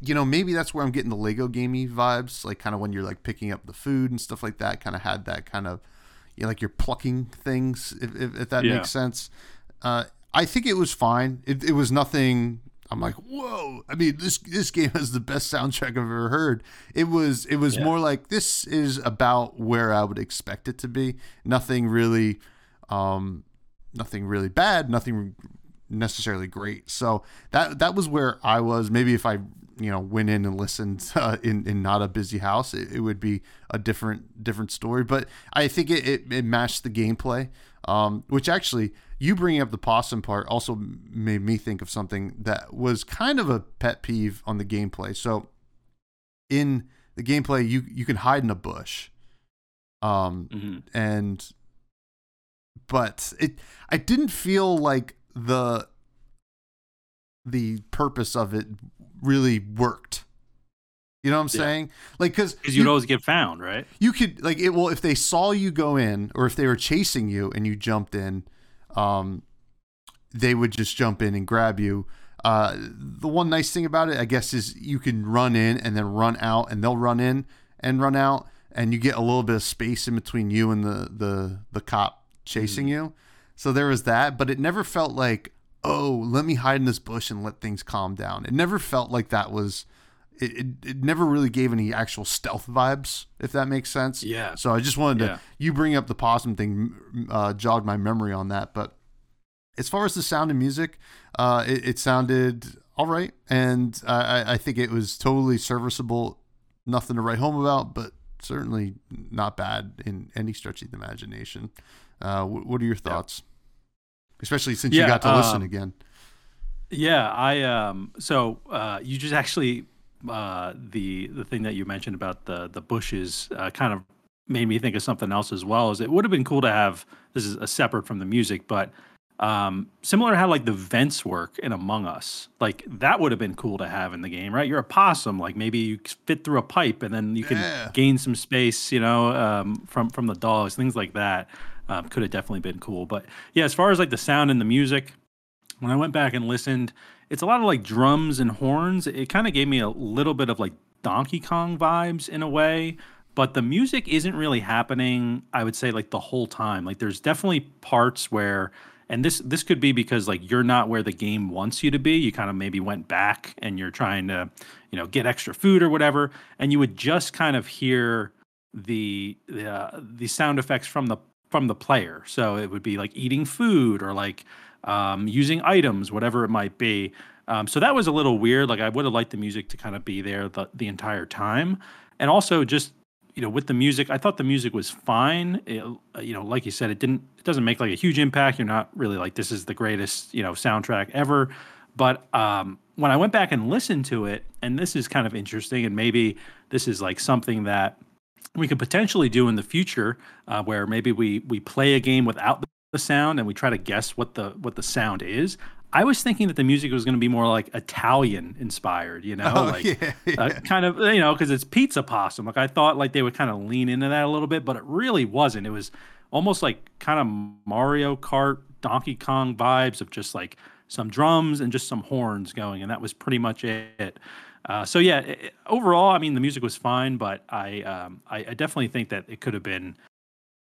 You know, maybe that's where I'm getting the Lego gamey vibes, like kind of when you're like picking up the food and stuff like that. Kind of had that kind of, you know, like you're plucking things, if, if, if that yeah. makes sense. Uh, I think it was fine. It, it was nothing I'm like, whoa! I mean, this this game has the best soundtrack I've ever heard. It was it was yeah. more like this is about where I would expect it to be. Nothing really, um, nothing really bad. Nothing necessarily great. So that that was where I was. Maybe if I you know went in and listened uh, in in not a busy house, it, it, would be a different different story. But I think it it, it matched the gameplay, um, which actually you bringing up the possum part also made me think of something that was kind of a pet peeve on the gameplay. So in the gameplay, you you can hide in a bush, um, mm-hmm. and but it I didn't feel like the the purpose of it really worked. You know what I'm yeah. saying? Like, because you'd you, always get found, right? You could like it. Well, if they saw you go in, or if they were chasing you and you jumped in, um, they would just jump in and grab you. Uh, the one nice thing about it, I guess, is you can run in and then run out, and they'll run in and run out, and you get a little bit of space in between you and the the the cop chasing mm. you. So there was that, but it never felt like, oh, let me hide in this bush and let things calm down. It never felt like that was. It, it, it never really gave any actual stealth vibes, if that makes sense. Yeah. So I just wanted yeah. to. You bring up the possum thing, uh, jogged my memory on that. But as far as the sound and music, uh, it, it sounded all right, and I, I think it was totally serviceable. Nothing to write home about, but certainly not bad in any stretch of the imagination. Uh, what are your thoughts? especially since yeah, you got to listen um, again. Yeah, I um so uh you just actually uh the the thing that you mentioned about the the bushes uh, kind of made me think of something else as well. Is it would have been cool to have this is a separate from the music, but um similar to how like the vents work in Among Us, like that would have been cool to have in the game, right? You're a possum, like maybe you fit through a pipe and then you can yeah. gain some space, you know, um, from from the dogs, things like that um, could have definitely been cool. But yeah, as far as like the sound and the music, when I went back and listened, it's a lot of like drums and horns. It kind of gave me a little bit of like Donkey Kong vibes in a way, but the music isn't really happening. I would say like the whole time. Like there's definitely parts where and this this could be because like you're not where the game wants you to be you kind of maybe went back and you're trying to you know get extra food or whatever and you would just kind of hear the the, uh, the sound effects from the from the player. So it would be like eating food or like um, using items, whatever it might be. Um, so that was a little weird. Like I would have liked the music to kind of be there the, the entire time. And also just, you know, with the music, I thought the music was fine. It, uh, you know, like you said, it didn't, it doesn't make like a huge impact. You're not really like, this is the greatest, you know, soundtrack ever. But um, when I went back and listened to it, and this is kind of interesting, and maybe this is like something that we could potentially do in the future, uh, where maybe we we play a game without the sound and we try to guess what the what the sound is. I was thinking that the music was going to be more like Italian inspired, you know, oh, like yeah, yeah. Uh, kind of, you know, because it's pizza possum. Like I thought, like they would kind of lean into that a little bit, but it really wasn't. It was almost like kind of Mario Kart, Donkey Kong vibes of just like some drums and just some horns going, and that was pretty much it. Uh, so yeah, it, overall, I mean, the music was fine, but I, um, I, I definitely think that it could have been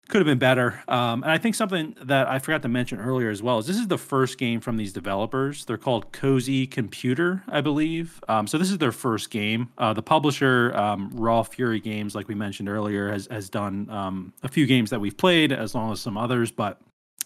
could have been better. Um, and I think something that I forgot to mention earlier as well is this is the first game from these developers. They're called Cozy Computer, I believe. Um, so this is their first game. Uh, the publisher, um, Raw Fury Games, like we mentioned earlier, has has done um, a few games that we've played, as long as some others. But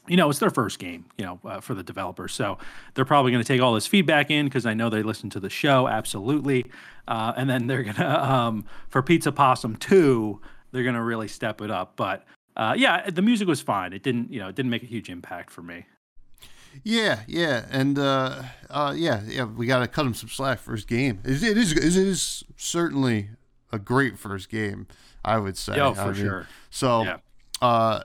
you know, it's their first game, you know, uh, for the developers. So they're probably going to take all this feedback in because I know they listen to the show, absolutely. Uh, and then they're going to, um, for Pizza Possum 2, they're going to really step it up. But uh, yeah, the music was fine. It didn't, you know, it didn't make a huge impact for me. Yeah, yeah, and uh, uh, yeah, yeah, we got to cut him some slack for his game. It is, it is, it is certainly a great first game, I would say. Oh, for I mean, sure. So, yeah. Uh,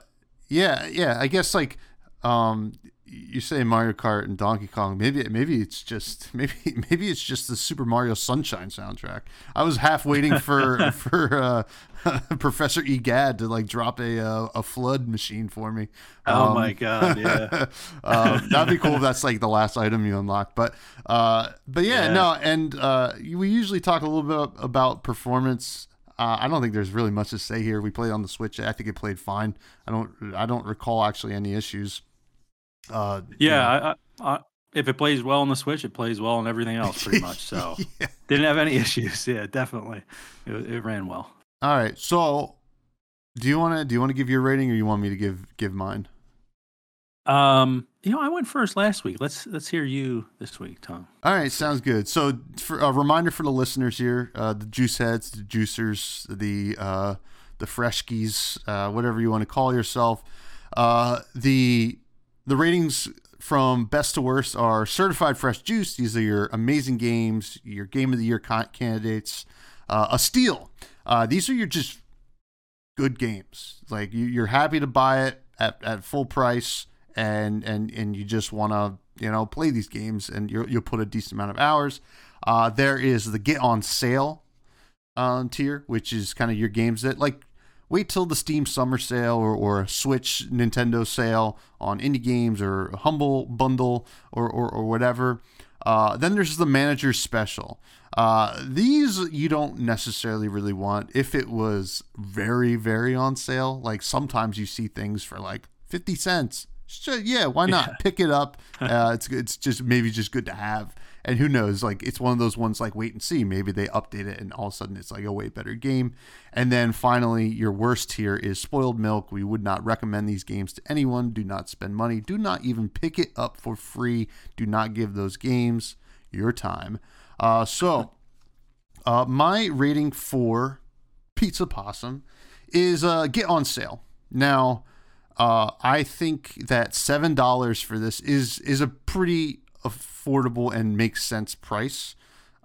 yeah, yeah, I guess like um, you say Mario Kart and Donkey Kong. Maybe maybe it's just maybe maybe it's just the Super Mario Sunshine soundtrack. I was half waiting for for uh, Professor Egad to like drop a uh, a FLUDD machine for me. Oh um, my god, yeah. uh, that'd be cool if that's like the last item you unlock. But uh, but yeah, yeah. no, and uh, we usually talk a little bit about performance uh, I don't think there's really much to say here. We played on the Switch. I think it played fine. I don't. I don't recall actually any issues. Uh, yeah, you know. I, I, if it plays well on the Switch, it plays well on everything else, pretty much. So yeah. didn't have any issues. Yeah, definitely, it, it ran well. All right, so do you want to do you want to give your rating, or you want me to give give mine? Um, You know, I went first last week. Let's let's hear you this week, Tom. All right, sounds good. So, for a reminder for the listeners here, uh, the juice heads, the juicers, the uh, the freshkies, uh, whatever you want to call yourself, uh, the the ratings from best to worst are certified fresh juice. These are your amazing games, your game of the year candidates. Uh, a steal. Uh, these are your just good games. Like you, are happy to buy it at, at full price and and and you just want to you know play these games and you will put a decent amount of hours. Uh, there is the get on sale uh, tier, which is kind of your games that like wait till the Steam summer sale or, or a Switch Nintendo sale on indie games or a humble bundle or, or, or whatever. Uh, then there's the manager special. Uh, these you don't necessarily really want if it was very, very on sale. Like sometimes you see things for like 50 cents, yeah, why not yeah. pick it up? Uh, it's it's just maybe just good to have. And who knows? Like it's one of those ones like wait and see. Maybe they update it and all of a sudden it's like a way better game. And then finally, your worst tier is spoiled milk. We would not recommend these games to anyone. Do not spend money. Do not even pick it up for free. Do not give those games your time. Uh, so, uh, my rating for Pizza Possum is uh, get on sale now. Uh, I think that seven dollars for this is is a pretty affordable and makes sense price.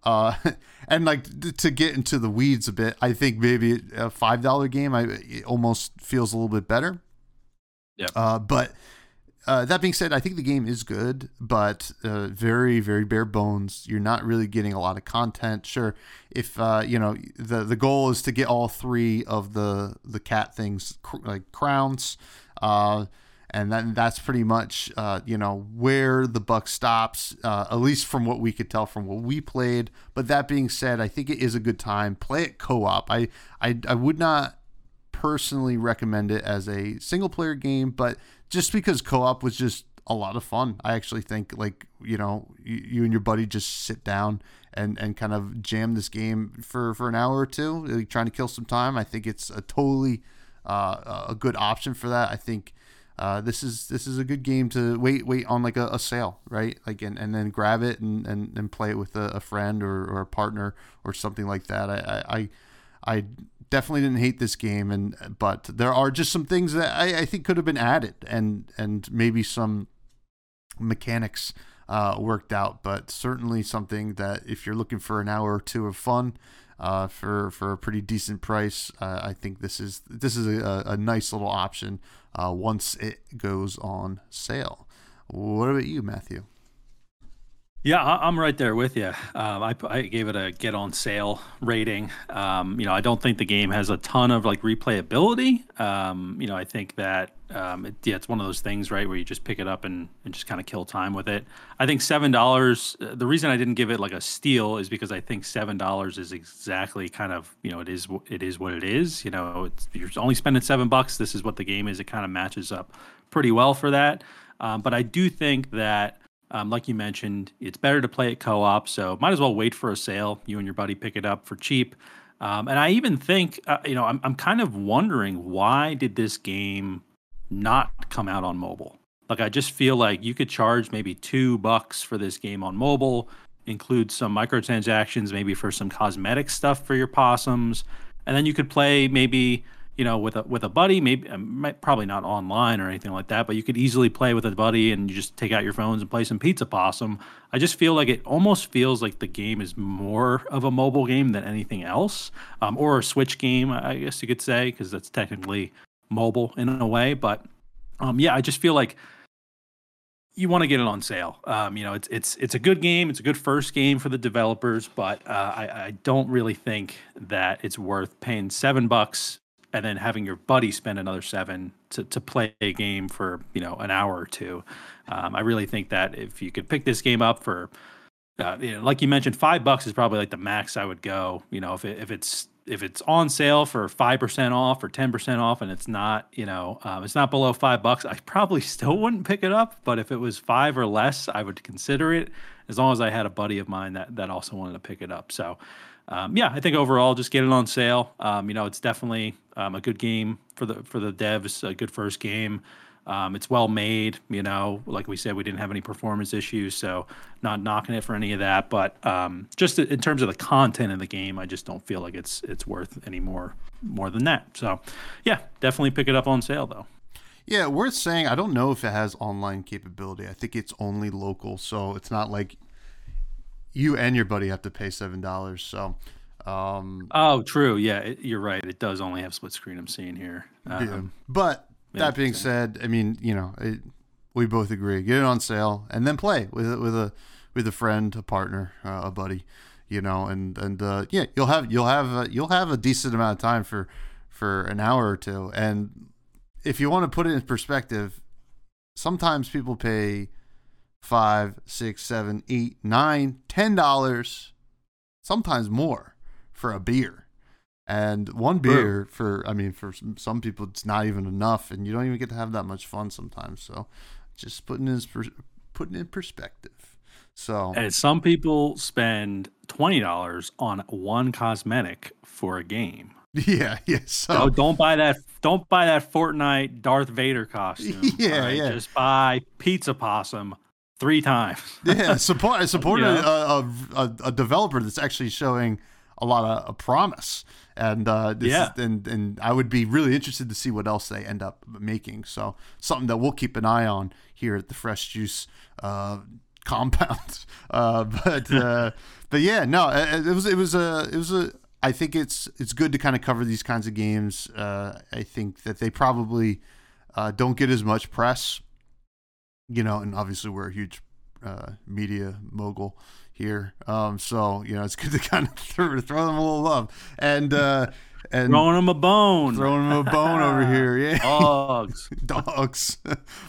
Uh, and like to get into the weeds a bit, I think maybe a five dollar game I it almost feels a little bit better. Yeah. Uh, but uh, that being said, I think the game is good, but uh, very, very bare bones. You're not really getting a lot of content. Sure, if uh, you know the the goal is to get all three of the the cat things cr- like crowns, uh, and then that's pretty much uh, you know where the buck stops, uh, at least from what we could tell from what we played. But that being said, I think it is a good time. Play it co-op. I I, I would not personally recommend it as a single player game, but just because co-op was just a lot of fun. I actually think like you know you, you, and your buddy just sit down and and kind of jam this game for for an hour or two, like trying to kill some time. I think it's a totally uh, a good option for that. I think uh, this is this is a good game to wait wait on like a, a sale, right? Like and, and then grab it and, and, and play it with a, a friend or, or a partner or something like that. I, I I definitely didn't hate this game, and but there are just some things that I, I think could have been added and and maybe some mechanics uh, worked out, but certainly something that if you're looking for an hour or two of fun, uh, for for a pretty decent price. Uh, I think this is this is a, a nice little option uh, once it goes on sale. What about you, Matthew? Yeah, I'm right there with you. Um, I, I gave it a get on sale rating. Um, you know, I don't think the game has a ton of like replayability. Um, you know, I think that um, it, yeah, it's one of those things, right, where you just pick it up and, and just kind of kill time with it. I think seven dollars. Uh, the reason I didn't give it like a steal is because I think seven dollars is exactly kind of you know it is it is what it is. You know, it's you're only spending seven bucks. This is what the game is. It kind of matches up pretty well for that. Um, but I do think that um, like you mentioned, it's better to play it co-op, so might as well wait for a sale. You and your buddy pick it up for cheap. Um, and I even think, uh, you know, I'm I'm kind of wondering why did this game not come out on mobile? Like I just feel like you could charge maybe two bucks for this game on mobile, include some microtransactions, maybe for some cosmetic stuff for your possums, and then you could play maybe you know, with a with a buddy, maybe um, probably not online or anything like that, but you could easily play with a buddy and you just take out your phones and play some Pizza Possum. I just feel like it almost feels like the game is more of a mobile game than anything else, um, or a Switch game, I guess you could say, because that's technically mobile in a way. But um, yeah, I just feel like you want to get it on sale. Um, you know, it's it's it's a good game. It's a good first game for the developers, but uh, I, I don't really think that it's worth paying seven bucks and then having your buddy spend another seven to, to play a game for you know an hour or two. Um, I really think that if you could pick this game up for, uh, you know, like you mentioned, five bucks is probably like the max I would go. You know, if it, if it's if it's on sale for five percent off or ten percent off, and it's not you know um, it's not below five bucks, I probably still wouldn't pick it up. But if it was five or less, I would consider it. As long as I had a buddy of mine that that also wanted to pick it up. So um, yeah, I think overall, just get it on sale. Um, you know, it's definitely um, a good game for the for the devs, a good first game. Um, it's well made, you know. Like we said, we didn't have any performance issues, so not knocking it for any of that. But um, just in terms of the content of the game, I just don't feel like it's it's worth any more more than that. So, yeah, definitely pick it up on sale though. Yeah, worth saying. I don't know if it has online capability. I think it's only local, so it's not like you and your buddy have to pay seven dollars. So. Um, oh, true. Yeah, it, you're right. It does only have split screen. I'm seeing here. Um, yeah. But that being said, I mean, you know, it, we both agree. Get it on sale and then play with it with a with a friend, a partner, uh, a buddy, you know, and and uh, yeah, you'll have you'll have a, you'll have a decent amount of time for for an hour or two. And if you want to put it in perspective, sometimes people pay five, six, seven, eight, nine, ten dollars, sometimes more for a beer and one beer for, I mean, for some people, it's not even enough, and you don't even get to have that much fun sometimes. So, just putting in putting in perspective. So, and some people spend twenty dollars on one cosmetic for a game. Yeah, yeah. So no, don't buy that. Don't buy that Fortnite Darth Vader costume. Yeah, right? yeah. Just buy Pizza Possum three times. yeah, support I support a, a, a, developer that's actually showing a lot of a promise and uh, yeah, is, and and I would be really interested to see what else they end up making. So something that we'll keep an eye on here at the Fresh Juice uh, compound. Uh, but uh, but yeah, no, it, it was it was a it was a. I think it's it's good to kind of cover these kinds of games. Uh, I think that they probably uh, don't get as much press, you know, and obviously we're a huge media mogul here. Um, so you know, it's good to kind of throw, throw them a little love and uh, and throwing them a bone, throwing them a bone over here. Yeah, dogs, dogs.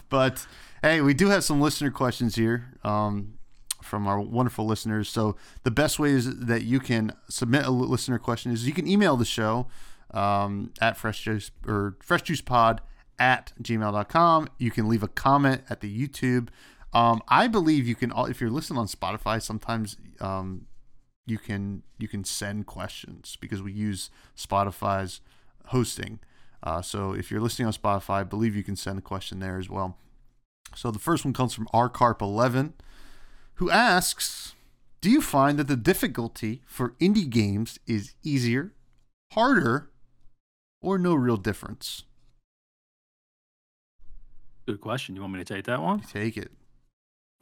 but hey, we do have some listener questions here. Um, from our wonderful listeners. So the best ways that you can submit a listener question is you can email the show um, at fresh juice or freshjuicepod at gmail.com. You can leave a comment at the YouTube um, I believe you can, if you're listening on Spotify, sometimes um, you can you can send questions because we use Spotify's hosting. Uh, so if you're listening on Spotify, I believe you can send a question there as well. So the first one comes from rcarp11, who asks, "Do you find that the difficulty for indie games is easier, harder, or no real difference?" Good question. You want me to take that one? Take it.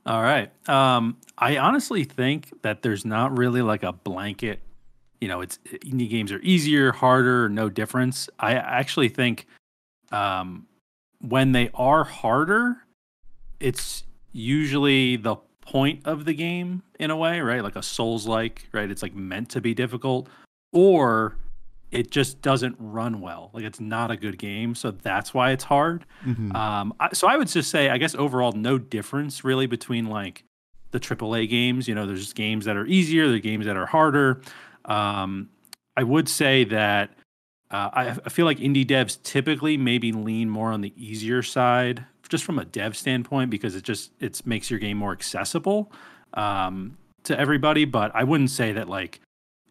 All right. Um, I honestly think that there's not really like a blanket, you know, it's indie games are easier, harder, no difference. I actually think um, when they are harder, it's usually the point of the game in a way, right? Like a Souls like, right? It's like meant to be difficult. Or it just doesn't run well. Like it's not a good game, so that's why it's hard. Mm-hmm. Um, I, so I would just say, I guess overall, no difference really between like the AAA games. You know, there's just games that are easier, there's games that are harder. Um, I would say that uh, I, I feel like indie devs typically maybe lean more on the easier side, just from a dev standpoint, because it just it makes your game more accessible um, to everybody. But I wouldn't say that like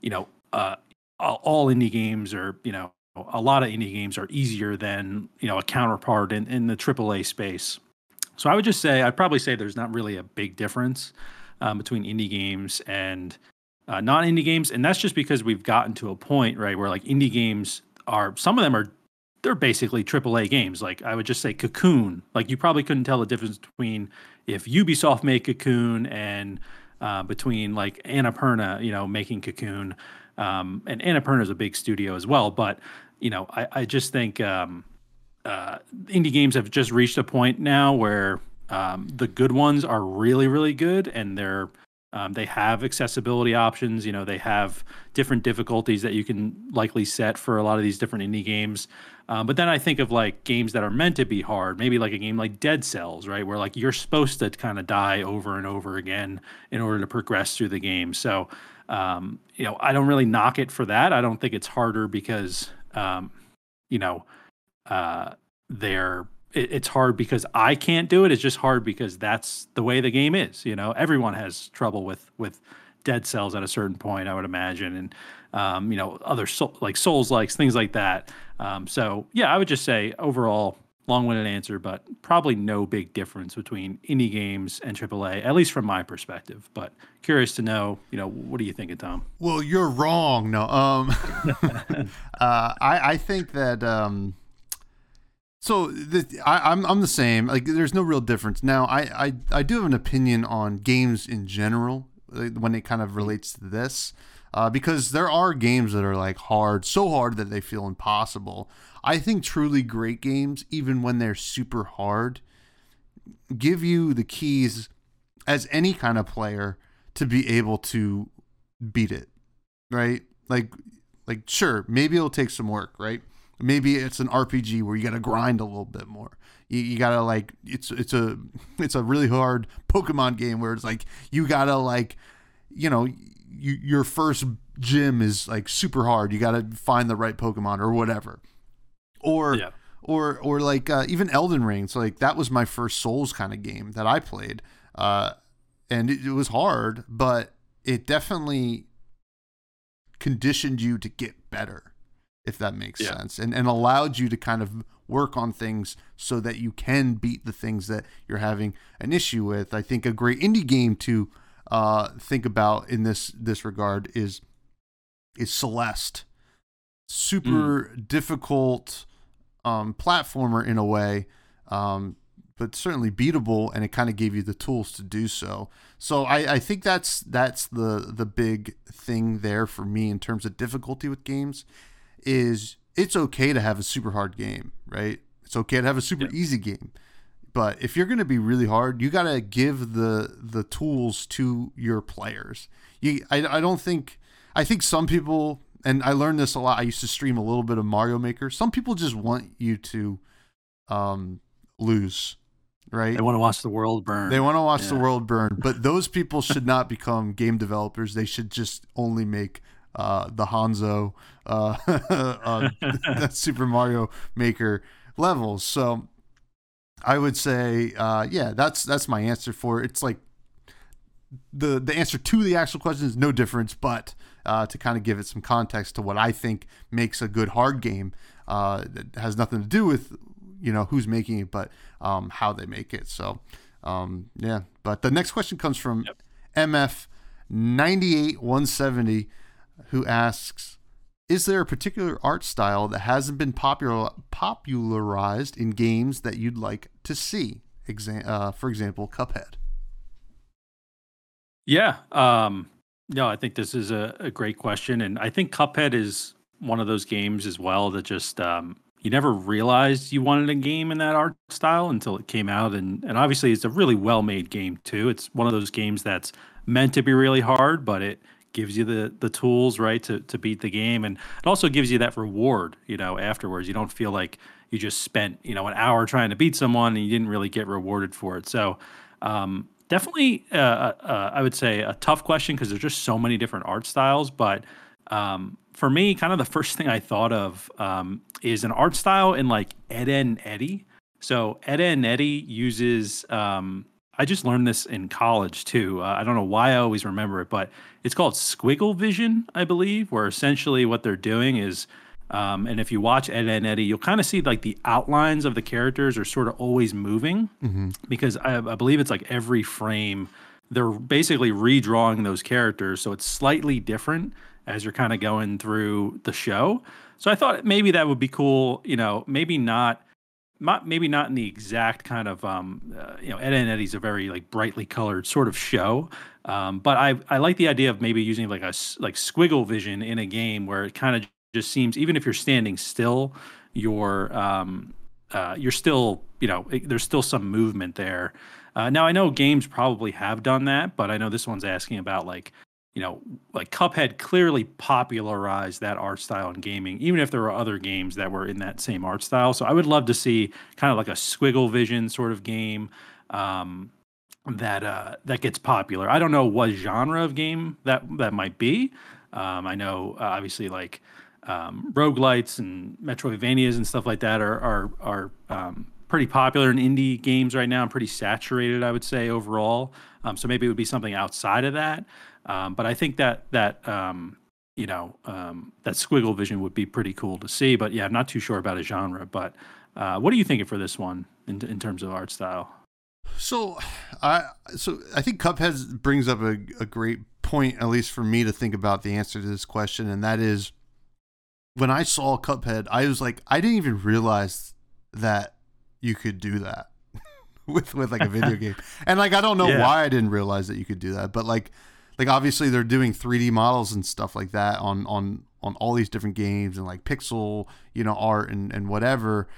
you know uh, all indie games are you know a lot of indie games are easier than you know a counterpart in, in the AAA space. So I would just say I'd probably say there's not really a big difference um, between indie games and uh, non indie games, and that's just because we've gotten to a point right where like indie games are some of them are they're basically AAA games. Like I would just say Cocoon. Like you probably couldn't tell the difference between if Ubisoft made Cocoon and uh, between like Annapurna, you know, making Cocoon. Um, and Annapurna is a big studio as well, but you know, I, I just think um, uh, indie games have just reached a point now where um, the good ones are really, really good, and they're um, they have accessibility options. You know, they have different difficulties that you can likely set for a lot of these different indie games. Um, but then I think of like games that are meant to be hard, maybe like a game like Dead Cells, right, where like you're supposed to kind of die over and over again in order to progress through the game. So um, you know, I don't really knock it for that. I don't think it's harder because, um, you know, uh, they're it, it's hard because I can't do it. It's just hard because that's the way the game is. You know, everyone has trouble with with dead cells at a certain point, I would imagine, and um, you know, other soul, like souls likes things like that. Um, so yeah, I would just say overall, long-winded answer, but probably no big difference between indie games and AAA, at least from my perspective. But curious to know, you know, what do you thinking, Tom? Well, you're wrong. No, um, uh, I I think that um, so the, I, I'm I'm the same. Like, there's no real difference. Now, I I I do have an opinion on games in general when it kind of relates to this. Uh, because there are games that are like hard, so hard that they feel impossible. I think truly great games, even when they're super hard, give you the keys as any kind of player to be able to beat it. Right? Like like sure, maybe it'll take some work, right? Maybe it's an RPG where you got to grind a little bit more. You, you got to like it's it's a it's a really hard Pokemon game where it's like you got to like you know, you, your first gym is like super hard. You got to find the right Pokemon or whatever or yeah. or or like uh, even Elden Ring. So like that was my first Souls kind of game that I played, uh, and it, it was hard, but it definitely conditioned you to get better, if that makes yeah. sense, and and allowed you to kind of work on things so that you can beat the things that you're having an issue with. I think a great indie game to uh, think about in this this regard is is Celeste. Super mm. difficult um, platformer in a way, um, but certainly beatable, and it kind of gave you the tools to do so. So I, I think that's that's the the big thing there for me in terms of difficulty with games is it's okay to have a super hard game, right? It's okay to have a super yeah. easy game. But if you're going to be really hard, you got to give the the tools to your players. You, I, I don't think I think some people and I learned this a lot. I used to stream a little bit of Mario Maker. Some people just want you to um, lose, right? They want to watch the world burn. They want to watch yeah. the world burn. But those people should not become game developers. They should just only make uh, the Kaizo, uh, uh, Super Mario Maker levels. So I would say, uh, yeah, that's that's my answer for it. It's like the the answer to the actual question is no difference, but uh, to kind of give it some context to what I think makes a good hard game. Uh, that has nothing to do with you know who's making it, but um, how they make it. So um, yeah. But the next question comes from yep. MF ninety eight one seventy, who asks. Is there a particular art style that hasn't been popular popularized in games that you'd like to see? Exa- uh, for example, Cuphead. Yeah. Um, no, I think this is a, a great question. And I think Cuphead is one of those games as well that just um, you never realized you wanted a game in that art style until it came out. And, and obviously, it's a really well made game, too. It's one of those games that's meant to be really hard, but it gives you the the tools right to to beat the game and it also gives you that reward you know afterwards you don't feel like you just spent you know an hour trying to beat someone and you didn't really get rewarded for it so um, definitely, uh, uh, uh, I would say a tough question because there's just so many different art styles. But um, for me, kind of the first thing I thought of um, is an art style in like Ed, and Eddy. So Ed, and Eddy uses. Um, I just learned this in college too. Uh, I don't know why I always remember it, but it's called squiggle vision, I believe, where essentially what they're doing is um, and if you watch Ed, and Eddie, you'll kind of see like the outlines of the characters are sort of always moving mm-hmm. because I, I, believe it's like every frame they're basically redrawing those characters, so it's slightly different as you're kind of going through the show. So I thought maybe that would be cool. You know, maybe not. Not, maybe not in the exact kind of um, uh, you know Ed, and Eddie's a very like brightly colored sort of show, um, but I I like the idea of maybe using like a like squiggle vision in a game where it kind of just seems even if you're standing still, you're um, uh, you're still you know there's still some movement there. Uh, now I know games probably have done that, but I know this one's asking about like you know like Cuphead clearly popularized that art style in gaming, even if there were other games that were in that same art style. So I would love to see kind of like a squiggle vision sort of game. Um, that uh, that gets popular. I don't know what genre of game that that might be. Um, I know uh, obviously like um, roguelites and Metroidvanias and stuff like that are are are um, pretty popular in indie games right now and pretty saturated, I would say overall. Um, so maybe it would be something outside of that. Um, but I think that that um, you know, um, that squiggle vision would be pretty cool to see. But yeah, I'm not too sure about a genre. But uh, what are you thinking for this one in in terms of art style? So, I so I think Cuphead brings up a, a great point, at least for me to think about the answer to this question, and that is when I saw Cuphead, I was like, I didn't even realize that you could do that with with like a video game, and like I don't know yeah. why I didn't realize that you could do that, but like like obviously they're doing 3D models and stuff like that on on on all these different games and like pixel you know art and and whatever,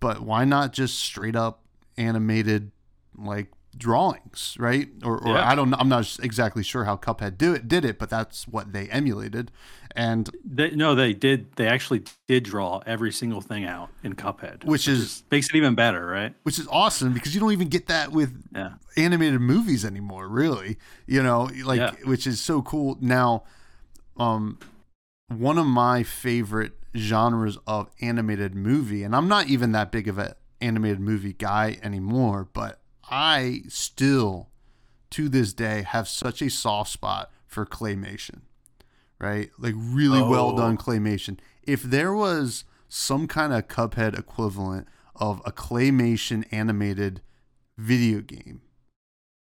but why not just straight up animated like drawings, right? Or, or yeah. I don't, I'm not exactly sure how Cuphead do it, did it, but that's what they emulated. And they, no, they did. They actually did draw every single thing out in Cuphead, which, which is, is, makes it even better, right? Which is awesome because you don't even get that with yeah. animated movies anymore, really. You know, like yeah. which is so cool. Now, um, one of my favorite genres of animated movie, and I'm not even that big of an animated movie guy anymore, but I still, to this day, have such a soft spot for claymation, right? Like really oh. well done oh. claymation. If there was some kind of Cuphead equivalent of a claymation animated video game,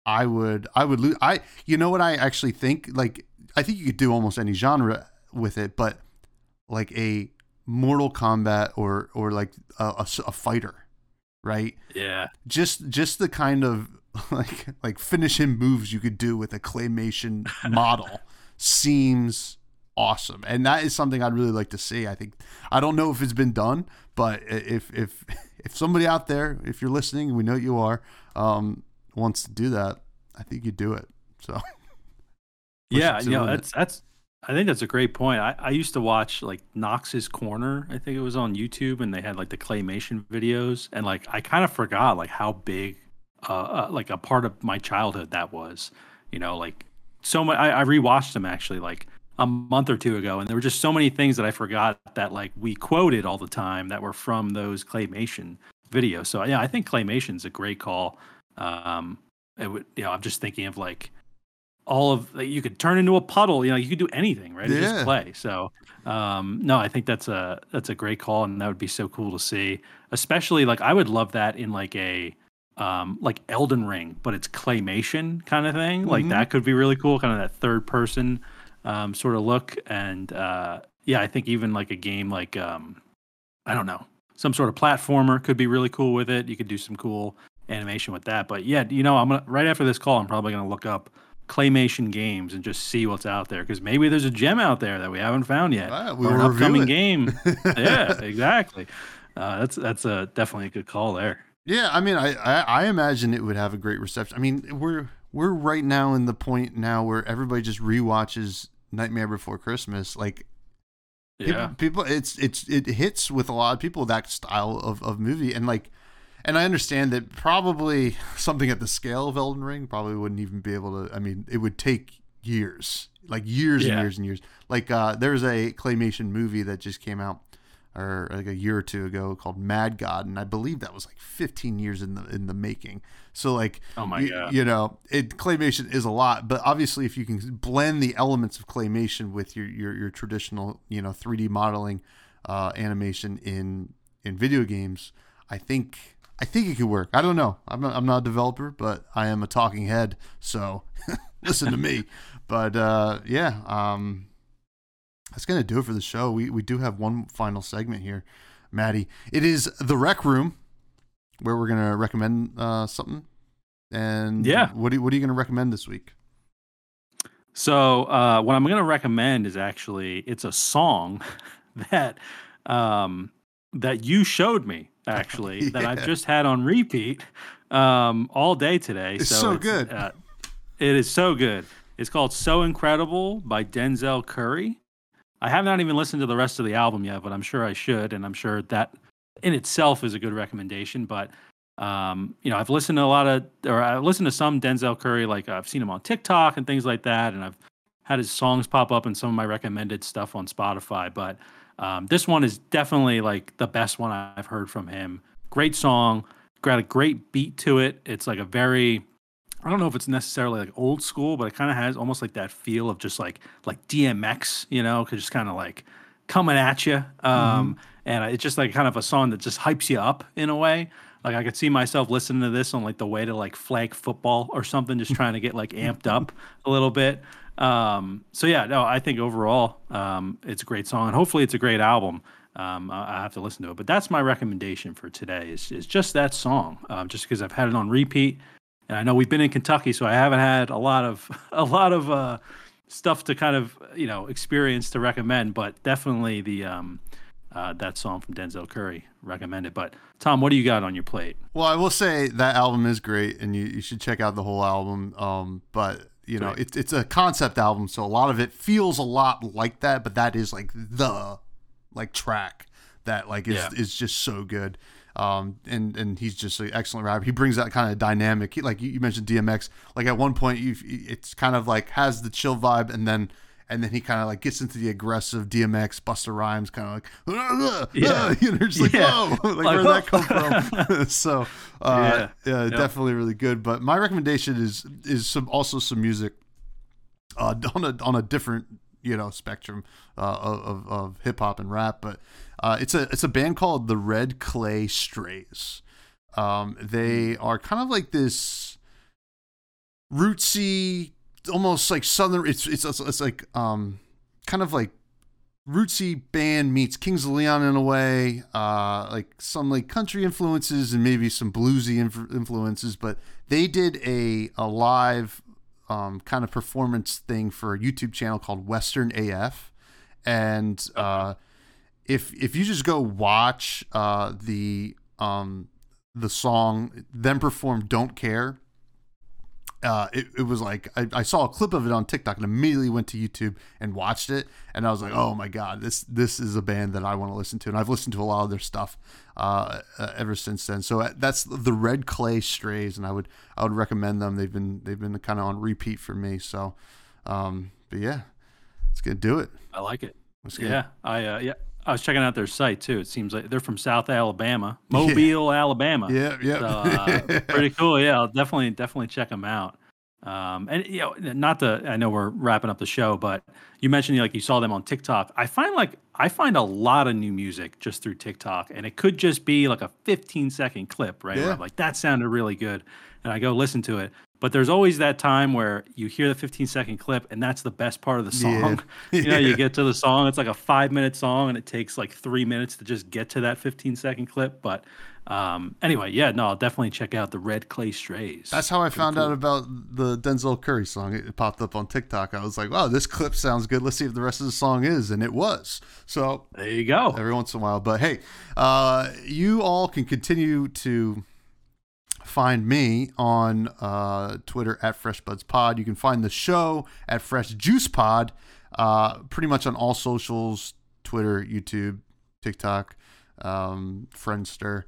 I would, I would lose. I, you know what I actually think? Like, I think you could do almost any genre with it, but like a Mortal Kombat or or like a, a, a fighter right? Yeah. Just just the kind of like like finishing moves you could do with a claymation model seems awesome. And that is something I'd really like to see. I think I don't know if it's been done, but if if if somebody out there, if you're listening, we know you are, um, wants to do that, I think you do it. So Yeah, you know, that's that's I think that's a great point. I, I used to watch like Knox's Corner. I think it was on YouTube, and they had like the claymation videos, and like I kind of forgot like how big, uh, uh, like a part of my childhood that was. You know, like so much. I, I rewatched them actually like a month or two ago, and there were just so many things that I forgot that like we quoted all the time that were from those claymation videos. So yeah, I think claymation's a great call. Um, it would, you know, I'm just thinking of like all of like, you could turn into a puddle you know you could do anything right yeah. just play so um no i think that's a that's a great call and that would be so cool to see especially like i would love that in like a um like elden ring but it's claymation kind of thing mm-hmm. like that could be really cool kind of that third person um sort of look and uh yeah i think even like a game like um i don't know some sort of platformer could be really cool with it. You could do some cool animation with that. But yeah you know i'm gonna right after this call i'm probably gonna look up claymation games and just see what's out there because maybe there's a gem out there that we haven't found yet or an upcoming it. game. Yeah exactly. Uh, that's that's a definitely a good call there. Yeah i mean I, I, I imagine it would have a great reception. I mean we're we're right now in the point now where everybody just re-watches nightmare before christmas like yeah people, people it's it's it hits with a lot of people that style of, of movie and like and I understand that probably something at the scale of Elden Ring probably wouldn't even be able to. I mean, it would take years, like years yeah. and years and years. Like uh, there's a claymation movie that just came out, or like a year or two ago, called Mad God, and I believe that was like 15 years in the in the making. So like, oh my you, god, you know, it claymation is a lot, but obviously if you can blend the elements of claymation with your your, your traditional, you know, 3D modeling uh, animation in in video games, I think I think it could work. I don't know. I'm not, I'm not a developer, but I am a talking head. So listen to me. But uh, yeah, um, that's gonna do it for the show. We we do have one final segment here, Matty. It is the rec room, where we're gonna recommend uh, something. And yeah, what do, what are you gonna recommend this week? So uh, what I'm gonna recommend is actually it's a song that um, that you showed me actually yeah. that I've just had on repeat um, all day today. It's so, so it's, good. Uh, it is so good. It's called "So Incredible" by Denzel Curry. I have not even listened to the rest of the album yet, but I'm sure I should, and I'm sure that in itself is a good recommendation. But um, you know, I've listened to a lot of, or I've listened to some Denzel Curry, like I've seen him on TikTok and things like that, and I've had his songs pop up in some of my recommended stuff on Spotify. But um, this one is definitely like the best one I've heard from him. Great song, got a great beat to it. It's like a very I don't know if it's necessarily like old school, but it kind of has almost like that feel of just like like DMX, you know, cause just kind of like coming at you. Um, mm-hmm. And it's just like kind of a song that just hypes you up in a way. Like I could see myself listening to this on like the way to like flag football or something, just trying to get like amped up a little bit. Um, so yeah, no, I think overall um, it's a great song, and hopefully it's a great album. Um, I, I have to listen to it, but that's my recommendation for today. Is is just that song, um, just because I've had it on repeat, and I know we've been in Kentucky, so I haven't had a lot of a lot of uh, stuff to kind of you know experience to recommend, but definitely the um, uh, that song from Denzel Curry recommended. But Tom, what do you got on your plate? Well, I will say that album is great, and you, you should check out the whole album. Um, but you know, right. it's it's a concept album, so a lot of it feels a lot like that. But that is like the like track that like is yeah. is just so good. Um, and and he's just an excellent rapper. He brings that kind of dynamic. He, like you mentioned DMX. Like at one point, you it's kind of like has the chill vibe, and then and then he kind of like gets into the aggressive DMX Busta Rhymes kind of like yeah, you know, just like yeah. whoa, like, like where did that come from? so uh, yeah, yeah yep. definitely really good. But my recommendation is is some also some music uh, on a on a different you know spectrum uh, of of hip hop and rap, but uh, it's a it's a band called the Red Clay Strays. Um, they are kind of like this rootsy almost like southern. It's it's it's, it's like um kind of like rootsy band meets Kings of Leon in a way, uh, like some like country influences and maybe some bluesy inf- influences. But they did a a live um, kind of performance thing for a YouTube channel called Western AF, and uh, if if you just go watch uh, the um, the song, then perform "Don't Care." Uh, it, it was like I, I, saw a clip of it on TikTok and immediately went to YouTube and watched it, and I was like, oh my god, this this is a band that I want to listen to, and I've listened to a lot of their stuff uh, uh, ever since then. So uh, that's the Red Clay Strays, and I would I would recommend them. They've been they've been kind of on repeat for me. So, um, but yeah, let's get do it. I like it. Yeah, I uh, yeah. I was checking out their site too. It seems like they're from South Alabama, Mobile, yeah. Alabama. Yeah, yeah. So, uh, pretty cool. Yeah, I'll definitely definitely check them out. Um, and you know, not to I know we're wrapping up the show, but you mentioned like you saw them on TikTok. I find like I find a lot of new music just through TikTok, and it could just be like a 15 second clip, right? Yeah. like that sounded really good, and I go listen to it. But there's always that time where you hear the 15 second clip, and that's the best part of the song. Yeah. you know, you get to the song, it's like a five minute song, and it takes like three minutes to just get to that 15 second clip. But um, anyway, yeah, no, I'll definitely check out the Red Clay Strays. That's how I Pretty found cool. out about the Denzel Curry song. It popped up on TikTok. I was like, wow, this clip sounds good. Let's see if the rest of the song is. And it was. So there you go. Every once in a while. But hey, uh, you all can continue to find me on uh, Twitter at FreshBudsPod. You can find the show at Fresh Juice Pod, uh, pretty much on all socials Twitter, YouTube, TikTok, um, Friendster.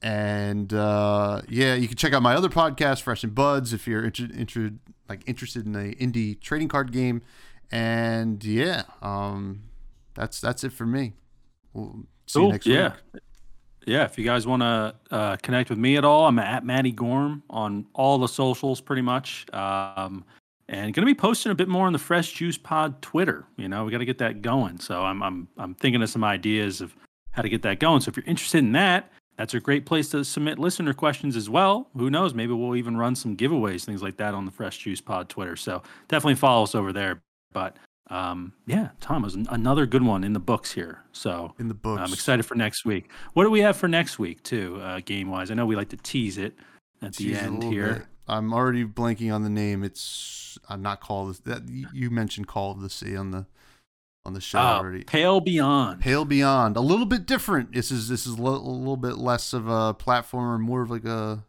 And uh, yeah, you can check out my other podcast, Fresh and Buds, if you're inter- inter- like interested in the indie trading card game. And yeah, um, that's that's it for me. We'll see cool. you next yeah. week. Yeah, if you guys want to uh, connect with me at all, I'm at Matty Gorm on all the socials, pretty much. Um, and going to be posting a bit more on the Fresh Juice Pod Twitter. You know, we got to get that going. So I'm I'm I'm thinking of some ideas of how to get that going. So if you're interested in that, that's a great place to submit listener questions as well. Who knows? Maybe we'll even run some giveaways, things like that on the Fresh Juice Pod Twitter. So definitely follow us over there. But um, yeah, Tom was another good one in the books here. So in the books, I'm excited for next week. What do we have for next week too, uh, game wise? I know we like to tease it at tease the end here. Bit. I'm already blanking on the name. It's I'm not Call of that you mentioned Call of the Sea on the on the show uh, already. Pale Beyond. Pale Beyond, a little bit different. This is this is a little bit less of a platformer, more of like a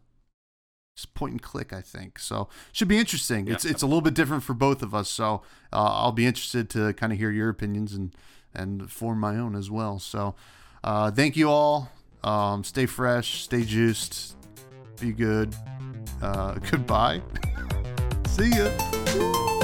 point and click, I think. So should be interesting. Yeah. It's it's a little bit different for both of us. So uh, I'll be interested to kind of hear your opinions and and form my own as well. So uh, thank you all. Um, stay fresh, stay juiced, be good. Uh, goodbye. See ya.